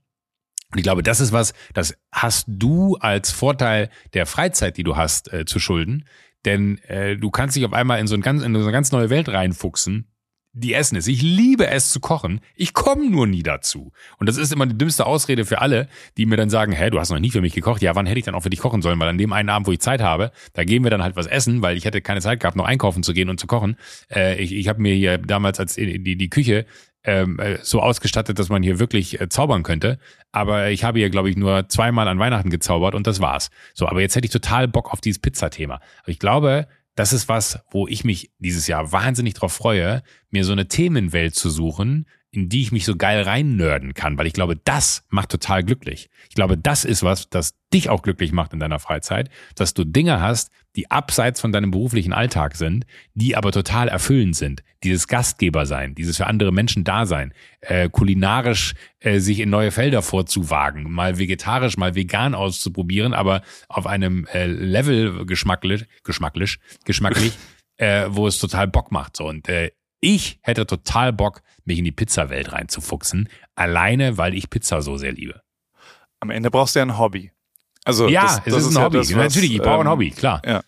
und ich glaube, das ist was, das hast du als Vorteil der Freizeit, die du hast, äh, zu schulden. Denn äh, du kannst dich auf einmal in so, ein ganz, in so eine ganz neue Welt reinfuchsen, die Essen ist. Ich liebe es zu kochen. Ich komme nur nie dazu. Und das ist immer die dümmste Ausrede für alle, die mir dann sagen, hä, du hast noch nie für mich gekocht. Ja, wann hätte ich dann auch für dich kochen sollen? Weil an dem einen Abend, wo ich Zeit habe, da gehen wir dann halt was essen, weil ich hätte keine Zeit gehabt, noch einkaufen zu gehen und zu kochen. Äh, ich ich habe mir hier damals als die, die Küche ähm, äh, so ausgestattet, dass man hier wirklich äh, zaubern könnte. Aber ich habe hier, glaube ich, nur zweimal an Weihnachten gezaubert und das war's. So, aber jetzt hätte ich total Bock auf dieses Pizzathema. Ich glaube, das ist was, wo ich mich dieses Jahr wahnsinnig drauf freue, mir so eine Themenwelt zu suchen, in die ich mich so geil reinnörden kann, weil ich glaube, das macht total glücklich. Ich glaube, das ist was, das dich auch glücklich macht in deiner Freizeit, dass du Dinge hast, die abseits von deinem beruflichen Alltag sind, die aber total erfüllend sind. Dieses Gastgeber sein, dieses für andere Menschen da sein, äh, kulinarisch äh, sich in neue Felder vorzuwagen, mal vegetarisch, mal vegan auszuprobieren, aber auf einem äh, Level geschmacklich, geschmacklich, geschmacklich, *laughs* äh, wo es total Bock macht. So und äh, ich hätte total Bock, mich in die Pizzawelt reinzufuchsen, alleine weil ich Pizza so sehr liebe. Am Ende brauchst du ja ein Hobby. Also ja, das, es das ist ein Hobby. Das, was, Natürlich, ich brauche ähm, ein Hobby, klar. Ja.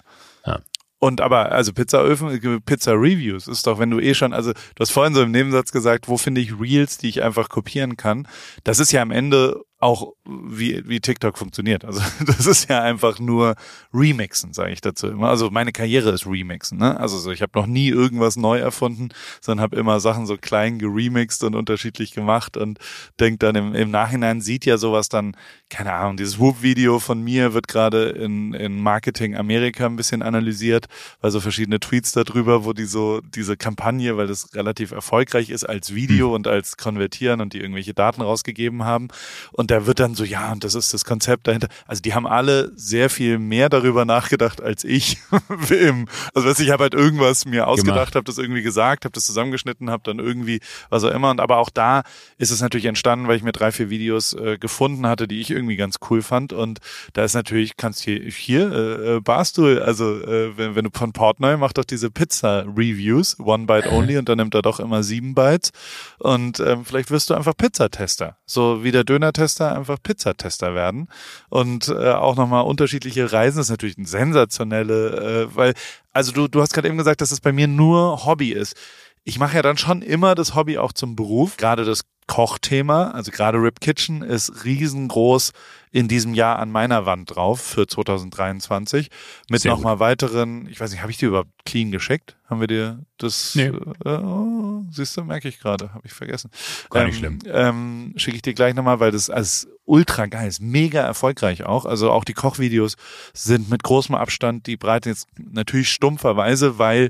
ja. Und aber, also Pizzaöfen, Pizza-Reviews ist doch, wenn du eh schon, also du hast vorhin so im Nebensatz gesagt, wo finde ich Reels, die ich einfach kopieren kann. Das ist ja am Ende auch wie, wie TikTok funktioniert. Also *laughs* das ist ja einfach nur Remixen, sage ich dazu immer. Also meine Karriere ist Remixen. Ne? Also so, ich habe noch nie irgendwas neu erfunden, sondern habe immer Sachen so klein geremixed und unterschiedlich gemacht und denk dann im, im Nachhinein sieht ja sowas dann, keine Ahnung, dieses Whoop-Video von mir wird gerade in, in Marketing Amerika ein bisschen analysiert, weil so verschiedene Tweets darüber, wo die so diese Kampagne, weil das relativ erfolgreich ist als Video mhm. und als Konvertieren und die irgendwelche Daten rausgegeben haben und da wird dann so, ja, und das ist das Konzept dahinter. Also die haben alle sehr viel mehr darüber nachgedacht als ich. *laughs* also ich habe halt irgendwas mir ausgedacht, habe das irgendwie gesagt, habe das zusammengeschnitten, habe dann irgendwie was auch immer. Und aber auch da ist es natürlich entstanden, weil ich mir drei, vier Videos äh, gefunden hatte, die ich irgendwie ganz cool fand. Und da ist natürlich, kannst hier, hier äh, äh Barstuhl, also äh, wenn, wenn du von Portnoy macht doch diese Pizza-Reviews, One Bite Only, und dann nimmt er doch immer sieben Bytes. Und ähm, vielleicht wirst du einfach Pizzatester. So wie der Döner-Tester einfach Pizzatester werden. Und äh, auch nochmal unterschiedliche Reisen das ist natürlich ein sensationelle, äh, weil, also du, du hast gerade eben gesagt, dass es bei mir nur Hobby ist. Ich mache ja dann schon immer das Hobby auch zum Beruf. Gerade das Kochthema, also gerade Rip Kitchen, ist riesengroß in diesem Jahr an meiner Wand drauf für 2023 mit nochmal weiteren, ich weiß nicht, habe ich dir überhaupt clean geschickt? Haben wir dir das? Nee. Äh, oh, siehst du, merke ich gerade, habe ich vergessen. Gar ähm, nicht schlimm. Ähm, Schicke ich dir gleich nochmal, weil das als ultra geil ist, mega erfolgreich auch. Also auch die Kochvideos sind mit großem Abstand die Breite jetzt natürlich stumpferweise, weil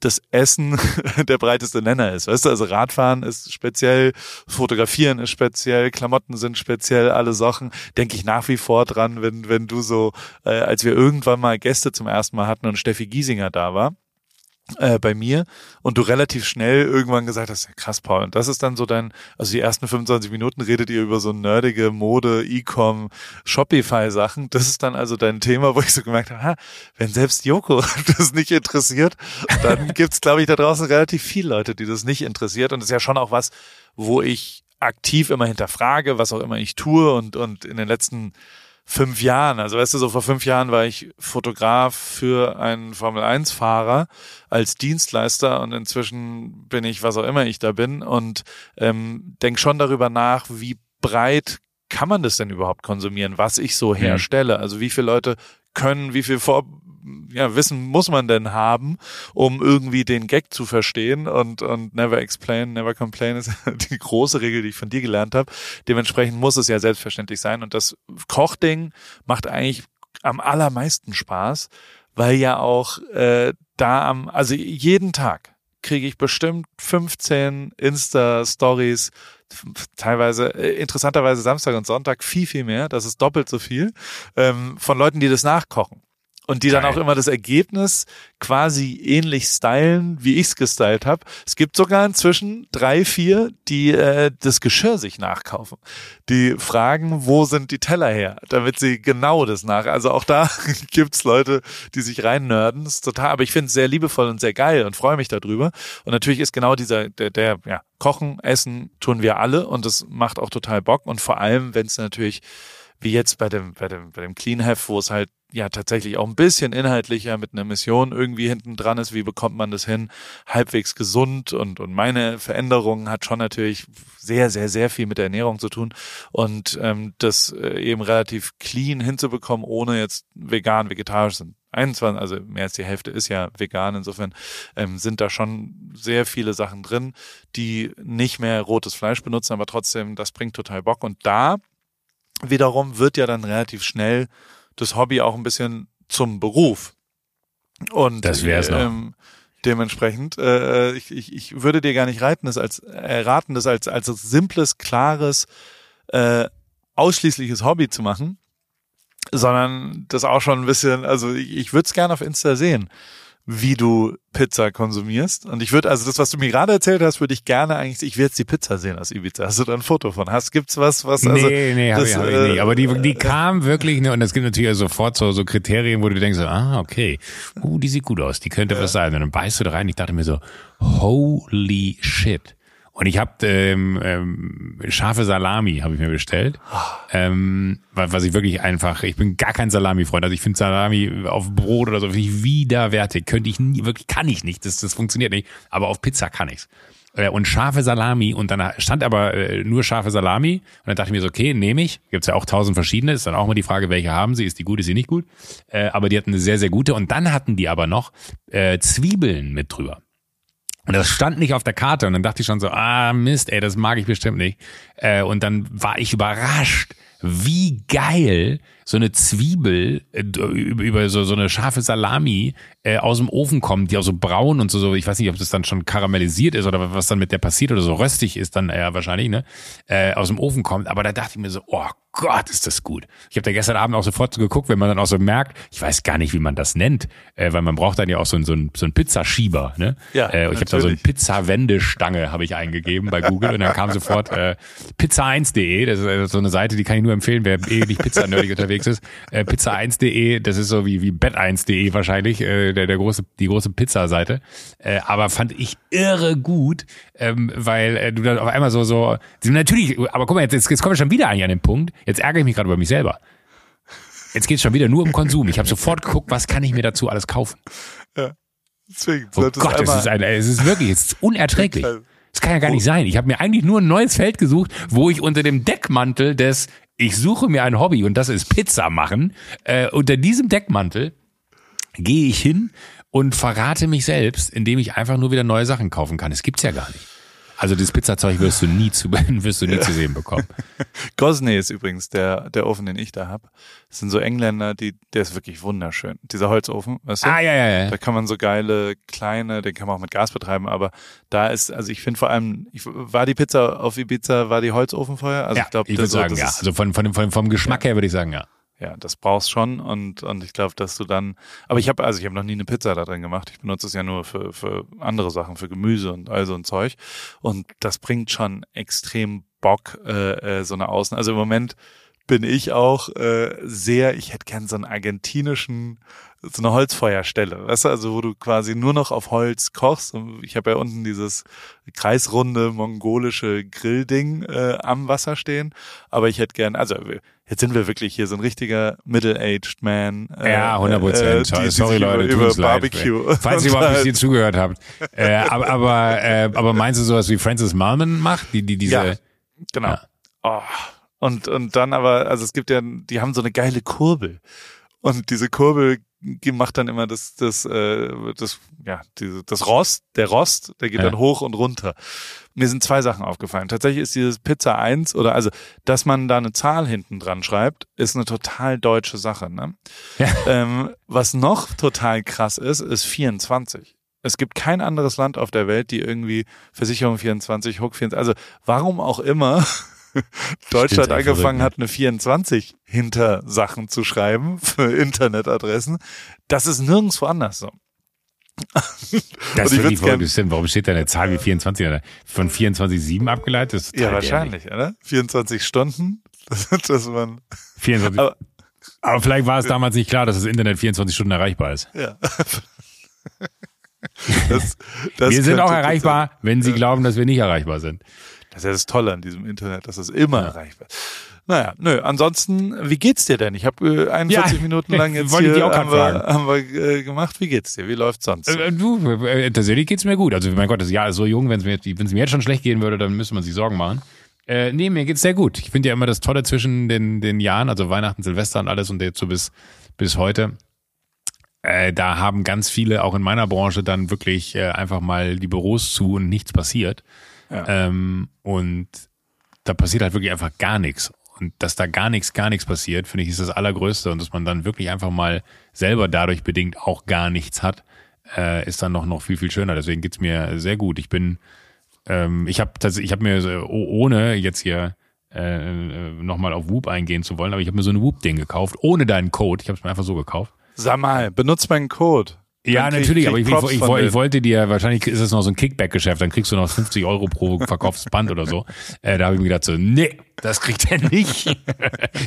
das Essen *laughs* der breiteste Nenner ist. Weißt du, also Radfahren ist speziell, Fotografieren ist speziell, Klamotten sind speziell, alle Sachen. Denke ich nach wie vor dran, wenn, wenn du so, äh, als wir irgendwann mal Gäste zum ersten Mal hatten und Steffi Giesinger da war, äh, bei mir und du relativ schnell irgendwann gesagt hast, ja krass, Paul, und das ist dann so dein, also die ersten 25 Minuten redet ihr über so nerdige Mode, E-Com, Shopify-Sachen. Das ist dann also dein Thema, wo ich so gemerkt habe, ha, wenn selbst Joko *laughs* das nicht interessiert, dann *laughs* gibt's, glaube ich, da draußen relativ viele Leute, die das nicht interessiert. Und das ist ja schon auch was, wo ich aktiv immer hinterfrage, was auch immer ich tue und, und in den letzten fünf Jahren. Also weißt du, so vor fünf Jahren war ich Fotograf für einen Formel-1-Fahrer als Dienstleister und inzwischen bin ich, was auch immer ich da bin und ähm, denk schon darüber nach, wie breit kann man das denn überhaupt konsumieren, was ich so mhm. herstelle? Also wie viele Leute können, wie viel Vor ja, Wissen muss man denn haben, um irgendwie den Gag zu verstehen? Und, und never explain, never complain ist *laughs* die große Regel, die ich von dir gelernt habe. Dementsprechend muss es ja selbstverständlich sein. Und das Kochding macht eigentlich am allermeisten Spaß, weil ja auch äh, da am, also jeden Tag kriege ich bestimmt 15 Insta-Stories, teilweise, äh, interessanterweise Samstag und Sonntag viel, viel mehr, das ist doppelt so viel, ähm, von Leuten, die das nachkochen und die dann auch immer das Ergebnis quasi ähnlich stylen, wie ich's gestylt habe. Es gibt sogar inzwischen drei, vier, die äh, das Geschirr sich nachkaufen. Die fragen, wo sind die Teller her, damit sie genau das nach. Also auch da *laughs* gibt's Leute, die sich rein nerden. Ist total, aber ich finde es sehr liebevoll und sehr geil und freue mich darüber. Und natürlich ist genau dieser, der, der, ja, Kochen, Essen tun wir alle und das macht auch total Bock. Und vor allem, wenn es natürlich wie jetzt bei dem, bei dem, bei dem Clean Heft, wo es halt ja tatsächlich auch ein bisschen inhaltlicher mit einer Mission irgendwie hinten dran ist, wie bekommt man das hin, halbwegs gesund und, und meine Veränderung hat schon natürlich sehr, sehr, sehr viel mit der Ernährung zu tun. Und ähm, das äh, eben relativ clean hinzubekommen, ohne jetzt vegan, vegetarisch sind. 21, also mehr als die Hälfte ist ja vegan, insofern ähm, sind da schon sehr viele Sachen drin, die nicht mehr rotes Fleisch benutzen, aber trotzdem, das bringt total Bock. Und da wiederum wird ja dann relativ schnell das Hobby auch ein bisschen zum Beruf. Und das wär's noch. Ähm, dementsprechend, äh, ich, ich, ich würde dir gar nicht reiten, das als äh, raten, das als als simples, klares, äh, ausschließliches Hobby zu machen, sondern das auch schon ein bisschen, also ich, ich würde es gerne auf Insta sehen wie du Pizza konsumierst. Und ich würde, also das, was du mir gerade erzählt hast, würde ich gerne eigentlich, ich will jetzt die Pizza sehen aus Ibiza. Hast du da ein Foto von? Hast, gibt's was, was, also. Nee, nee, das, hab ich, hab ich nicht. Aber die, die äh, kam wirklich, ne, und es gibt natürlich sofort so, so Kriterien, wo du denkst, ah, okay, uh, die sieht gut aus, die könnte ja. was sein. Und dann beißt du da rein. Ich dachte mir so, holy shit. Und ich habe ähm, ähm, scharfe Salami habe ich mir bestellt, ähm, was ich wirklich einfach, ich bin gar kein Salami-Freund. Also ich finde Salami auf Brot oder so finde ich widerwärtig. Könnte ich nie, wirklich kann ich nicht. Das, das funktioniert nicht. Aber auf Pizza kann ich's. Äh, und scharfe Salami und dann stand aber äh, nur scharfe Salami und dann dachte ich mir so, okay, nehme ich. Gibt's ja auch tausend verschiedene. Ist dann auch mal die Frage, welche haben sie? Ist die gut, ist sie nicht gut? Äh, aber die hatten eine sehr, sehr gute. Und dann hatten die aber noch äh, Zwiebeln mit drüber. Und das stand nicht auf der Karte und dann dachte ich schon so, ah Mist, ey, das mag ich bestimmt nicht. Äh, und dann war ich überrascht, wie geil so eine Zwiebel äh, über so, so eine scharfe Salami äh, aus dem Ofen kommt, die auch so braun und so, so, ich weiß nicht, ob das dann schon karamellisiert ist oder was dann mit der passiert oder so röstig ist dann eher wahrscheinlich, ne, äh, aus dem Ofen kommt. Aber da dachte ich mir so, oh Gott, ist das gut. Ich habe da gestern Abend auch sofort so geguckt, wenn man dann auch so merkt, ich weiß gar nicht, wie man das nennt, äh, weil man braucht dann ja auch so, ein, so, ein, so ein Pizzaschieber. Ne? Ja, äh, ich habe da so eine Pizza-Wendestange habe ich eingegeben bei Google und dann kam sofort äh, pizza1.de, das ist äh, so eine Seite, die kann ich nur empfehlen, wer ewig Pizza-nerdig unterwegs ist. Äh, pizza1.de, das ist so wie, wie bett1.de wahrscheinlich, äh, der, der große, die große Pizza-Seite. Äh, aber fand ich irre gut, ähm, weil äh, du dann auf einmal so, so, natürlich, aber guck mal, jetzt, jetzt kommen wir schon wieder an den Punkt, Jetzt ärgere ich mich gerade über mich selber. Jetzt geht es schon wieder nur um Konsum. Ich habe sofort geguckt, was kann ich mir dazu alles kaufen. Ja. Deswegen oh Gott, es ist, ein, es ist wirklich, es ist unerträglich. *laughs* Das kann ja gar nicht sein. Ich habe mir eigentlich nur ein neues Feld gesucht, wo ich unter dem Deckmantel des ich suche mir ein Hobby und das ist Pizza machen. Äh, unter diesem Deckmantel gehe ich hin und verrate mich selbst, indem ich einfach nur wieder neue Sachen kaufen kann. Es gibt's ja gar nicht. Also dieses Pizzazeug wirst du nie zu, *laughs* wirst du nie ja. zu sehen bekommen. *laughs* Gosney ist übrigens der, der Ofen, den ich da hab. Das sind so Engländer, die, der ist wirklich wunderschön. Dieser Holzofen, weißt du? Ah, ja, ja, ja. Da kann man so geile, kleine, den kann man auch mit Gas betreiben, aber da ist, also ich finde vor allem, ich, war die Pizza auf Ibiza, war die Holzofenfeuer? Also ja, ich glaube, ich würde sagen, ja. Also von, von, von, vom Geschmack ja. her würde ich sagen, ja ja, das brauchst schon und und ich glaube, dass du dann. Aber ich habe also ich habe noch nie eine Pizza da drin gemacht. Ich benutze es ja nur für für andere Sachen, für Gemüse und all so ein Zeug. Und das bringt schon extrem Bock äh, äh, so eine Außen. Also im Moment bin ich auch äh, sehr. Ich hätte gern so einen argentinischen so eine Holzfeuerstelle, weißt du, also wo du quasi nur noch auf Holz kochst. Und ich habe ja unten dieses kreisrunde mongolische Grillding äh, am Wasser stehen. Aber ich hätte gern, also jetzt sind wir wirklich hier so ein richtiger middle-aged Man. Äh, ja, 100 Prozent. Äh, Sorry Leute, über, über Barbecue. Leid, Falls ihr überhaupt nicht hier zugehört habt. Äh, aber aber, äh, aber meinst du sowas wie Francis Malman macht, die die diese? Ja, genau. Ja. Oh. Und und dann aber, also es gibt ja, die haben so eine geile Kurbel. Und diese Kurbel macht dann immer das, das, äh, das, ja, diese, das Rost, der Rost, der geht ja. dann hoch und runter. Mir sind zwei Sachen aufgefallen. Tatsächlich ist dieses Pizza 1 oder also, dass man da eine Zahl hinten dran schreibt, ist eine total deutsche Sache. Ne? Ja. Ähm, was noch total krass ist, ist 24. Es gibt kein anderes Land auf der Welt, die irgendwie Versicherung 24, Hook 24, also warum auch immer *laughs* Deutschland angefangen hat, eine 24 hinter Sachen zu schreiben *laughs* für Internetadressen. Das ist nirgendwo anders so. *laughs* Das würde ich gern, stimmt. Warum steht da eine Zahl wie 24? Von 24,7 abgeleitet? ja, wahrscheinlich, ehrlich. oder? 24 Stunden, dass man. 24. Aber, aber vielleicht war es damals nicht klar, dass das Internet 24 Stunden erreichbar ist. Ja. Das, das wir sind auch erreichbar, wenn Sie glauben, dass wir nicht erreichbar sind. Das ist ja das Tolle an diesem Internet, dass es immer ja. erreichbar ist. Naja, nö, ansonsten, wie geht's dir denn? Ich habe äh, 41 ja, Minuten lang jetzt hier ich haben wir, haben wir äh, gemacht. Wie geht's dir? Wie läuft's sonst? Äh, du, äh, tatsächlich geht's mir gut. Also mein Gott, das Jahr ist so jung, wenn es mir, mir jetzt schon schlecht gehen würde, dann müsste man sich Sorgen machen. Äh, nee, mir geht's sehr gut. Ich finde ja immer das Tolle zwischen den, den Jahren, also Weihnachten, Silvester und alles und jetzt so bis, bis heute. Äh, da haben ganz viele, auch in meiner Branche, dann wirklich äh, einfach mal die Büros zu und nichts passiert. Ähm, und da passiert halt wirklich einfach gar nichts. Und dass da gar nichts, gar nichts passiert, finde ich, ist das Allergrößte. Und dass man dann wirklich einfach mal selber dadurch bedingt auch gar nichts hat, äh, ist dann noch, noch viel, viel schöner. Deswegen geht's mir sehr gut. Ich bin, ähm, ich habe ich hab mir, ohne jetzt hier äh, nochmal auf Whoop eingehen zu wollen, aber ich habe mir so ein Whoop-Ding gekauft, ohne deinen Code. Ich habe es mir einfach so gekauft. Sag mal, benutzt meinen Code. Ja, natürlich, aber ich, ich, ich, ich, wollte dir, wahrscheinlich ist es noch so ein Kickback-Geschäft, dann kriegst du noch 50 Euro pro verkauftes Band oder so. Äh, da habe ich mir gedacht so, nee, das kriegt er nicht.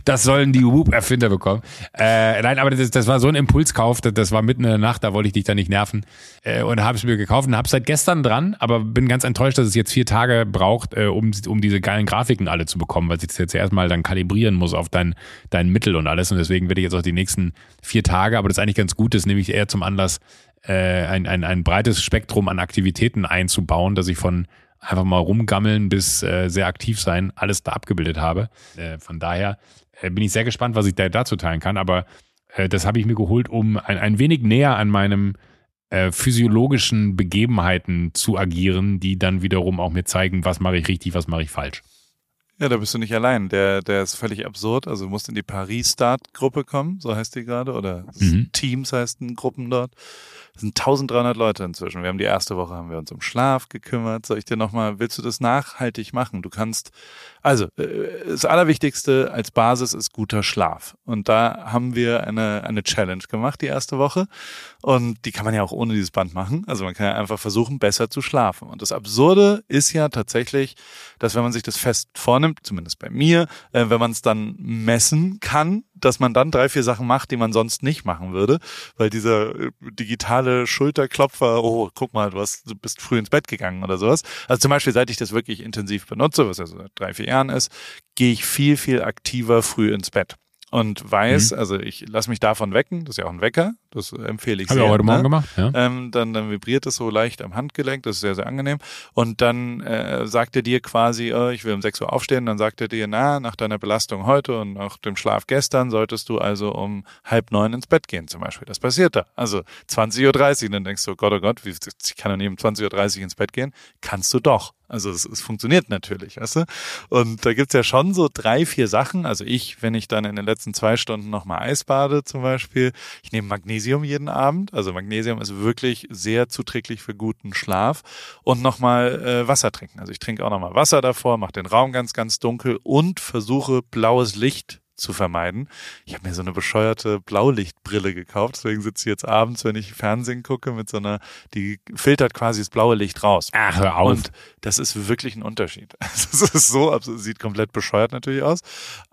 das sollen die Whoop-Erfinder bekommen. Äh, nein, aber das, das war so ein Impulskauf, das, das war mitten in der Nacht, da wollte ich dich da nicht nerven. Äh, und habe es mir gekauft und habe seit gestern dran, aber bin ganz enttäuscht, dass es jetzt vier Tage braucht, äh, um, um diese geilen Grafiken alle zu bekommen, weil ich das jetzt erstmal dann kalibrieren muss auf dein, dein Mittel und alles. Und deswegen werde ich jetzt auch die nächsten vier Tage, aber das ist eigentlich ganz gut, das nehme ich eher zum Anlass, äh, ein, ein, ein breites Spektrum an Aktivitäten einzubauen, dass ich von einfach mal rumgammeln bis äh, sehr aktiv sein, alles da abgebildet habe. Äh, von daher äh, bin ich sehr gespannt, was ich da dazu teilen kann. Aber äh, das habe ich mir geholt, um ein, ein wenig näher an meinem äh, physiologischen Begebenheiten zu agieren, die dann wiederum auch mir zeigen, was mache ich richtig, was mache ich falsch. Ja, da bist du nicht allein. Der, der ist völlig absurd. Also du musst in die Paris-Start-Gruppe kommen, so heißt die gerade, oder mhm. Teams heißen Gruppen dort. Das sind 1300 Leute inzwischen. Wir haben die erste Woche haben wir uns um Schlaf gekümmert. Soll ich dir nochmal, willst du das nachhaltig machen? Du kannst, also, äh, das Allerwichtigste als Basis ist guter Schlaf. Und da haben wir eine, eine Challenge gemacht die erste Woche. Und die kann man ja auch ohne dieses Band machen. Also man kann ja einfach versuchen, besser zu schlafen. Und das Absurde ist ja tatsächlich, dass wenn man sich das fest vornimmt, zumindest bei mir, äh, wenn man es dann messen kann, dass man dann drei, vier Sachen macht, die man sonst nicht machen würde, weil dieser äh, digitale Schulterklopfer, oh, guck mal, du, hast, du bist früh ins Bett gegangen oder sowas. Also zum Beispiel, seit ich das wirklich intensiv benutze, was ja so drei, vier Jahren ist, gehe ich viel, viel aktiver früh ins Bett und weiß, mhm. also ich lasse mich davon wecken, das ist ja auch ein Wecker, das empfehle ich Hab sehr. Habe ich heute Morgen ne? gemacht, ja. Ähm, dann, dann vibriert es so leicht am Handgelenk, das ist sehr, sehr angenehm. Und dann äh, sagt er dir quasi, oh, ich will um 6 Uhr aufstehen, dann sagt er dir, na, nach deiner Belastung heute und nach dem Schlaf gestern solltest du also um halb neun ins Bett gehen zum Beispiel. Das passiert da. Also 20.30 Uhr, dann denkst du, Gott, oh Gott, wie, ich kann doch nicht um 20.30 Uhr ins Bett gehen. Kannst du doch. Also es, es funktioniert natürlich, weißt du? Und da gibt's ja schon so drei, vier Sachen. Also ich, wenn ich dann in den letzten zwei Stunden nochmal Eis bade zum Beispiel, ich nehme Magnesium jeden Abend. Also Magnesium ist wirklich sehr zuträglich für guten Schlaf. Und nochmal äh, Wasser trinken. Also ich trinke auch nochmal Wasser davor, mache den Raum ganz, ganz dunkel und versuche blaues Licht zu vermeiden. Ich habe mir so eine bescheuerte Blaulichtbrille gekauft, deswegen sitze ich jetzt abends, wenn ich Fernsehen gucke, mit so einer, die filtert quasi das blaue Licht raus. Ach, hör auf. Und das ist wirklich ein Unterschied. *laughs* Es ist so, sieht komplett bescheuert natürlich aus,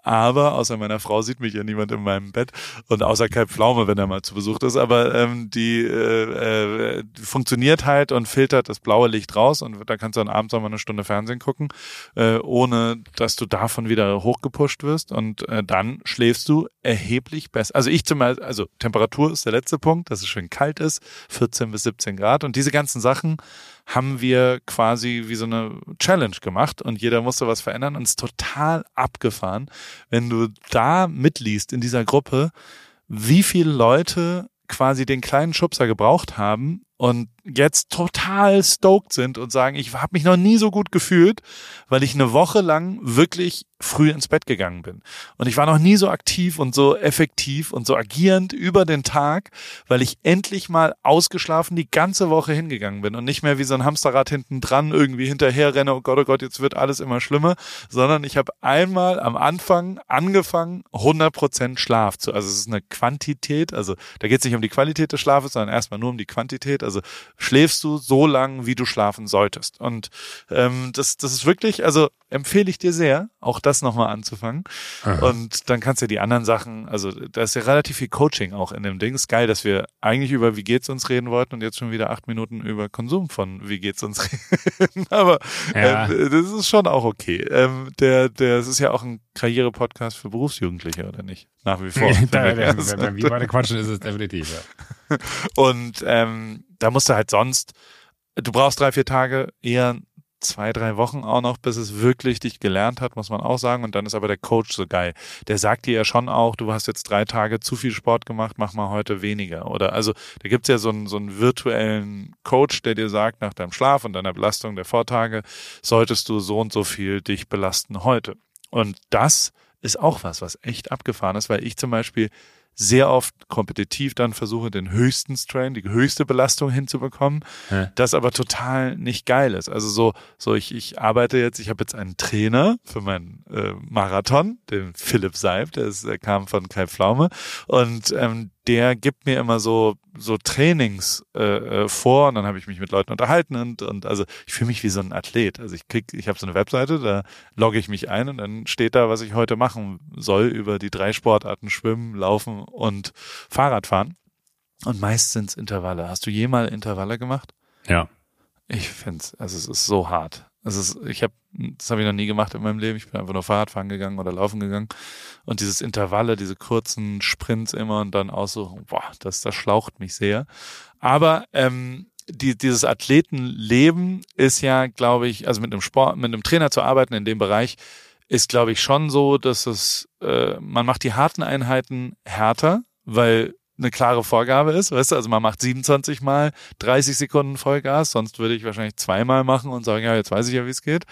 aber außer meiner Frau sieht mich ja niemand in meinem Bett und außer Kai Pflaume, wenn er mal zu Besuch ist, aber ähm, die äh, äh, funktioniert halt und filtert das blaue Licht raus und da kannst du dann abends auch mal eine Stunde Fernsehen gucken, äh, ohne dass du davon wieder hochgepusht wirst und äh, dann schläfst du erheblich besser. Also ich zum Beispiel, also Temperatur ist der letzte Punkt, dass es schön kalt ist, 14 bis 17 Grad und diese ganzen Sachen haben wir quasi wie so eine Challenge gemacht und jeder musste was verändern und es ist total abgefahren, wenn du da mitliest in dieser Gruppe, wie viele Leute quasi den kleinen Schubser gebraucht haben und jetzt total stoked sind und sagen, ich habe mich noch nie so gut gefühlt, weil ich eine Woche lang wirklich früh ins Bett gegangen bin. Und ich war noch nie so aktiv und so effektiv und so agierend über den Tag, weil ich endlich mal ausgeschlafen die ganze Woche hingegangen bin und nicht mehr wie so ein Hamsterrad hinten dran irgendwie hinterher renne, oh Gott, oh Gott, jetzt wird alles immer schlimmer, sondern ich habe einmal am Anfang angefangen, 100% Schlaf zu, also es ist eine Quantität, also da geht es nicht um die Qualität des Schlafes, sondern erstmal nur um die Quantität, also schläfst du so lang, wie du schlafen solltest. Und ähm, das, das ist wirklich, also empfehle ich dir sehr, auch das nochmal anzufangen. Aha. Und dann kannst du die anderen Sachen, also da ist ja relativ viel Coaching auch in dem Ding. Ist geil, dass wir eigentlich über wie geht's uns reden wollten und jetzt schon wieder acht Minuten über Konsum von wie geht's uns *laughs* reden. Aber ja. ähm, das ist schon auch okay. Ähm, der, der, es ist ja auch ein Karriere-Podcast für Berufsjugendliche, oder nicht? Nach wie vor. *laughs* da, wenn, wenn wir *laughs* beide quatschen, ist es definitiv, ja. Und ähm, da musst du halt sonst, du brauchst drei, vier Tage, eher zwei, drei Wochen auch noch, bis es wirklich dich gelernt hat, muss man auch sagen. Und dann ist aber der Coach so geil. Der sagt dir ja schon auch, du hast jetzt drei Tage zu viel Sport gemacht, mach mal heute weniger. Oder also da gibt's ja so einen, so einen virtuellen Coach, der dir sagt, nach deinem Schlaf und deiner Belastung der Vortage solltest du so und so viel dich belasten heute. Und das ist auch was, was echt abgefahren ist, weil ich zum Beispiel sehr oft kompetitiv dann versuche, den höchsten Strain, die höchste Belastung hinzubekommen, ja. das aber total nicht geil ist. Also so, so ich, ich arbeite jetzt, ich habe jetzt einen Trainer für meinen äh, Marathon, den Philipp Seib, der, ist, der kam von Kai Pflaume und ähm, der gibt mir immer so so Trainings äh, äh, vor und dann habe ich mich mit Leuten unterhalten und und also ich fühle mich wie so ein Athlet. Also ich krieg ich habe so eine Webseite, da logge ich mich ein und dann steht da, was ich heute machen soll über die drei Sportarten Schwimmen, Laufen und Fahrradfahren. Und meist sind's Intervalle. Hast du jemals Intervalle gemacht? Ja. Ich find's, also es ist so hart. Es ist, ich habe, das habe ich noch nie gemacht in meinem Leben. Ich bin einfach nur Fahrradfahren gegangen oder laufen gegangen. Und dieses Intervalle, diese kurzen Sprints immer und dann so, boah, das, das schlaucht mich sehr. Aber ähm, die, dieses Athletenleben ist ja, glaube ich, also mit einem Sport, mit einem Trainer zu arbeiten in dem Bereich, ist, glaube ich, schon so, dass es, äh, man macht die harten Einheiten härter, weil eine klare Vorgabe ist, weißt du, also man macht 27 mal 30 Sekunden Vollgas, sonst würde ich wahrscheinlich zweimal machen und sagen, ja, jetzt weiß ich ja, wie es geht.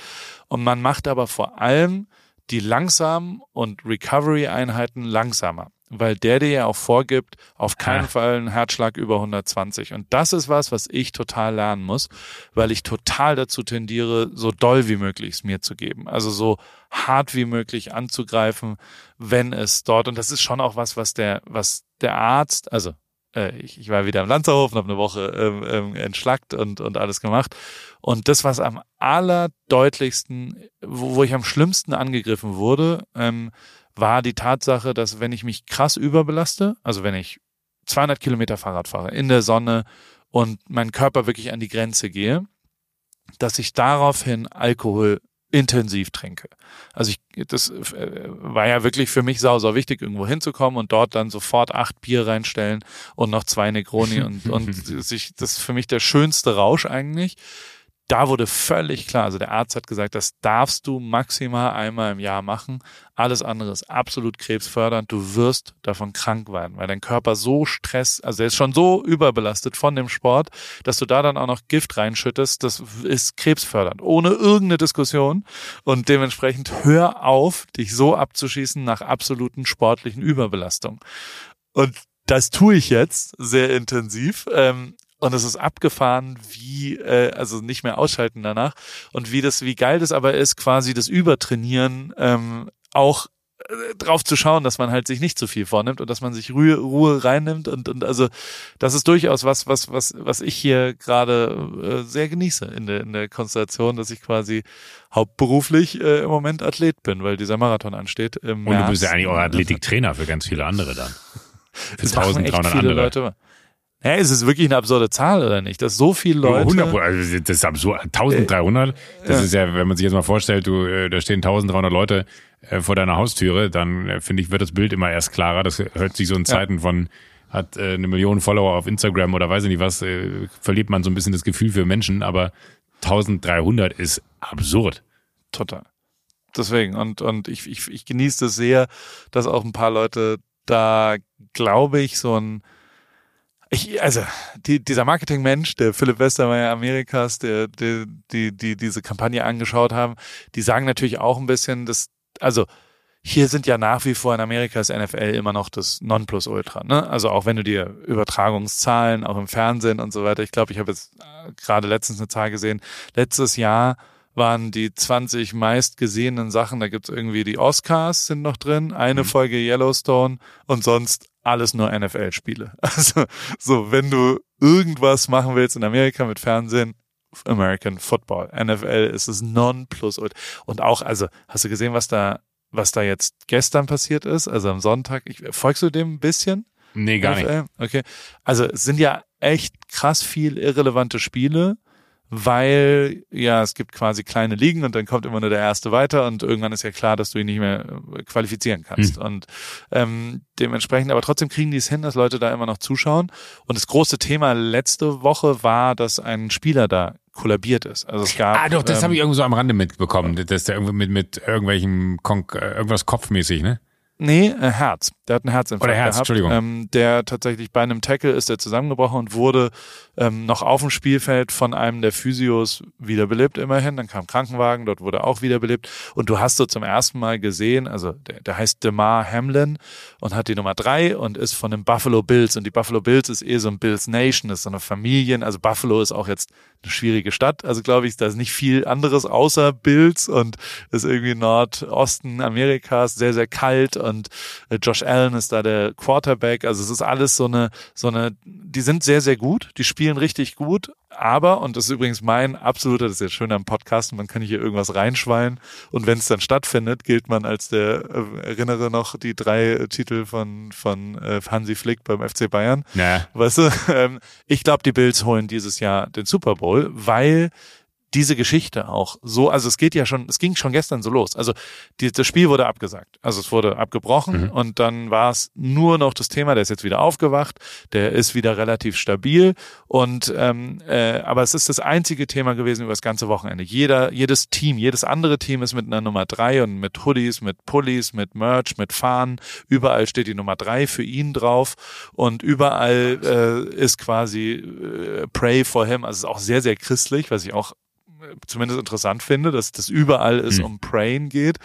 Und man macht aber vor allem die langsamen und Recovery-Einheiten langsamer weil der dir ja auch vorgibt, auf keinen ah. Fall einen Herzschlag über 120. Und das ist was, was ich total lernen muss, weil ich total dazu tendiere, so doll wie möglich es mir zu geben. Also so hart wie möglich anzugreifen, wenn es dort, und das ist schon auch was, was der, was der Arzt, also äh, ich, ich war wieder im Lanzerhof und habe eine Woche ähm, ähm, entschlackt und, und alles gemacht. Und das, was am allerdeutlichsten, wo, wo ich am schlimmsten angegriffen wurde, ähm, war die Tatsache, dass wenn ich mich krass überbelaste, also wenn ich 200 Kilometer Fahrrad fahre in der Sonne und mein Körper wirklich an die Grenze gehe, dass ich daraufhin Alkohol intensiv trinke. Also ich, das äh, war ja wirklich für mich sau, sau wichtig, irgendwo hinzukommen und dort dann sofort acht Bier reinstellen und noch zwei Negroni und, und *laughs* sich, das ist für mich der schönste Rausch eigentlich da wurde völlig klar, also der Arzt hat gesagt, das darfst du maximal einmal im Jahr machen. Alles andere ist absolut krebsfördernd. Du wirst davon krank werden, weil dein Körper so Stress, also er ist schon so überbelastet von dem Sport, dass du da dann auch noch Gift reinschüttest. Das ist krebsfördernd, ohne irgendeine Diskussion. Und dementsprechend hör auf, dich so abzuschießen nach absoluten sportlichen Überbelastung. Und das tue ich jetzt sehr intensiv. Ähm, und es ist abgefahren, wie, äh, also nicht mehr ausschalten danach. Und wie das, wie geil das aber ist, quasi das Übertrainieren ähm, auch äh, drauf zu schauen, dass man halt sich nicht zu viel vornimmt und dass man sich Ruhe, Ruhe reinnimmt und, und also das ist durchaus was, was, was, was ich hier gerade äh, sehr genieße in der, in der Konstellation, dass ich quasi hauptberuflich äh, im Moment Athlet bin, weil dieser Marathon ansteht. Im und du bist ja eigentlich auch Athletiktrainer für ganz viele andere dann. *laughs* Für 1300 andere. Leute. Hä, ist es wirklich eine absurde Zahl oder nicht? Dass so viele Leute. 100, also das ist absurd. 1300. Das ja. ist ja, wenn man sich jetzt mal vorstellt, du, äh, da stehen 1300 Leute äh, vor deiner Haustüre, dann äh, finde ich, wird das Bild immer erst klarer. Das hört sich so in Zeiten ja. von, hat äh, eine Million Follower auf Instagram oder weiß ich nicht was, äh, verliert man so ein bisschen das Gefühl für Menschen, aber 1300 ist absurd. Total. Deswegen, und, und ich, ich, ich genieße das sehr, dass auch ein paar Leute da, glaube ich, so ein, ich, also die, dieser Marketingmensch, der Philipp Westermeier Amerikas, der, der die, die diese Kampagne angeschaut haben, die sagen natürlich auch ein bisschen, dass also hier sind ja nach wie vor in Amerika das NFL immer noch das Nonplusultra. Ne? Also auch wenn du dir Übertragungszahlen, auch im Fernsehen und so weiter, ich glaube, ich habe jetzt äh, gerade letztens eine Zahl gesehen, letztes Jahr waren die 20 meistgesehenen Sachen, da gibt's irgendwie die Oscars sind noch drin, eine mhm. Folge Yellowstone und sonst alles nur NFL-Spiele. *laughs* Also so, wenn du irgendwas machen willst in Amerika mit Fernsehen, American Football. NFL ist es non plus und auch, also hast du gesehen, was da, was da jetzt gestern passiert ist? Also am Sonntag. Ich, folgst du dem ein bisschen? Nee, gar NFL? nicht. Okay. Also es sind ja echt krass viel irrelevante Spiele weil ja, es gibt quasi kleine Ligen und dann kommt immer nur der Erste weiter und irgendwann ist ja klar, dass du ihn nicht mehr äh, qualifizieren kannst. Hm. Und ähm, dementsprechend, aber trotzdem kriegen die es hin, dass Leute da immer noch zuschauen. Und das große Thema letzte Woche war, dass ein Spieler da kollabiert ist. Also es gab. Ah, doch, das ähm, habe ich irgendwo so am Rande mitbekommen, dass der irgendwie mit, mit irgendwelchem Kon äh, irgendwas kopfmäßig, ne? Nee, äh, Herz. Der hat einen Herzinfarkt Oder Herz, gehabt, Entschuldigung. Ähm, der tatsächlich bei einem Tackle ist der zusammengebrochen und wurde ähm, noch auf dem Spielfeld von einem der Physios wiederbelebt immerhin. Dann kam Krankenwagen, dort wurde auch wiederbelebt. Und du hast so zum ersten Mal gesehen, also der, der heißt Demar Hamlin und hat die Nummer drei und ist von den Buffalo Bills. Und die Buffalo Bills ist eh so ein Bills Nation, ist so eine Familien. Also Buffalo ist auch jetzt eine schwierige Stadt. Also glaube ich, da ist nicht viel anderes außer Bills und ist irgendwie Nordosten Amerikas sehr, sehr kalt und äh, Josh Allen ist da der Quarterback. Also es ist alles so eine, so eine, die sind sehr, sehr gut, die spielen richtig gut, aber, und das ist übrigens mein absoluter, das ist jetzt schön am Podcast, man kann hier irgendwas reinschwallen und wenn es dann stattfindet, gilt man als der, äh, erinnere noch die drei Titel von, von äh, Hansi Flick beim FC Bayern. Ja. Weißt du, *laughs* ähm, ich glaube, die Bills holen dieses Jahr den Super Bowl, weil diese Geschichte auch so, also es geht ja schon, es ging schon gestern so los. Also die, das Spiel wurde abgesagt. Also es wurde abgebrochen mhm. und dann war es nur noch das Thema, der ist jetzt wieder aufgewacht, der ist wieder relativ stabil und ähm, äh, aber es ist das einzige Thema gewesen über das ganze Wochenende. Jeder, jedes Team, jedes andere Team ist mit einer Nummer drei und mit Hoodies, mit Pullis, mit Merch, mit Fahnen. Überall steht die Nummer drei für ihn drauf und überall äh, ist quasi äh, Pray for him. Also es ist auch sehr, sehr christlich, was ich auch zumindest interessant finde, dass das überall es mhm. um Praying geht.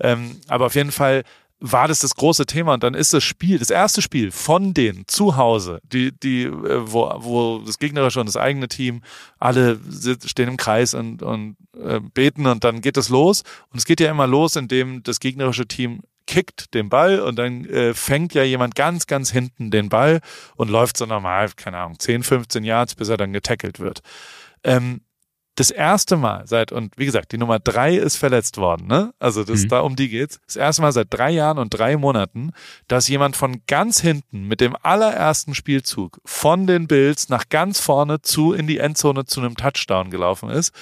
Ähm, aber auf jeden Fall war das das große Thema und dann ist das Spiel, das erste Spiel von denen zu Hause, die, die, äh, wo, wo das gegnerische und das eigene Team alle stehen im Kreis und, und äh, beten und dann geht es los und es geht ja immer los, indem das gegnerische Team kickt den Ball und dann äh, fängt ja jemand ganz, ganz hinten den Ball und läuft so normal, keine Ahnung, 10, 15 Yards, bis er dann getackelt wird. Ähm, das erste Mal seit, und wie gesagt, die Nummer drei ist verletzt worden, ne? Also das, mhm. da um die geht's. Das erste Mal seit drei Jahren und drei Monaten, dass jemand von ganz hinten mit dem allerersten Spielzug von den Bills nach ganz vorne zu in die Endzone zu einem Touchdown gelaufen ist.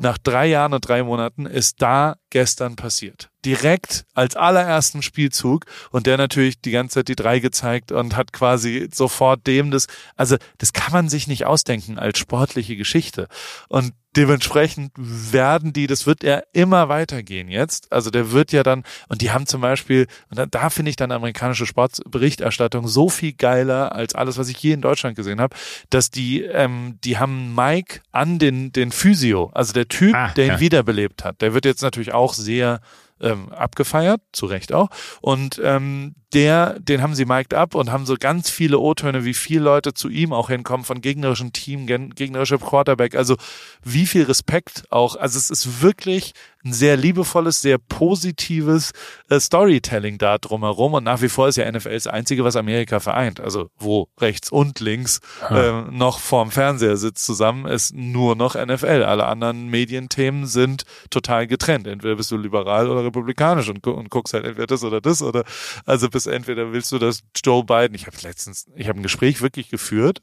Nach drei Jahren und drei Monaten ist da gestern passiert. Direkt als allerersten Spielzug und der natürlich die ganze Zeit die drei gezeigt und hat quasi sofort dem das, also das kann man sich nicht ausdenken als sportliche Geschichte. Und dementsprechend werden die, das wird er immer weitergehen jetzt. Also der wird ja dann, und die haben zum Beispiel, und da, da finde ich dann amerikanische Sportberichterstattung so viel geiler als alles, was ich je in Deutschland gesehen habe, dass die, ähm, die haben Mike an den, den Physio, also der Typ, ah, der ihn ja. wiederbelebt hat. Der wird jetzt natürlich auch sehr ähm, abgefeiert, zu Recht auch. Und ähm, der, den haben sie mic'd up und haben so ganz viele O-Töne, wie viele Leute zu ihm auch hinkommen von gegnerischen Team, gegnerischer Quarterback. Also wie viel Respekt auch. Also es ist wirklich ein sehr liebevolles, sehr positives äh, Storytelling da drumherum. Und nach wie vor ist ja NFL das Einzige, was Amerika vereint. Also wo rechts und links äh, noch vorm Fernseher sitzt zusammen, ist nur noch NFL. Alle anderen Medienthemen sind total getrennt. Entweder bist du liberal oder republikanisch und, und guckst halt entweder das oder das oder also bis entweder willst du, dass Joe Biden, ich habe letztens, ich habe ein Gespräch wirklich geführt,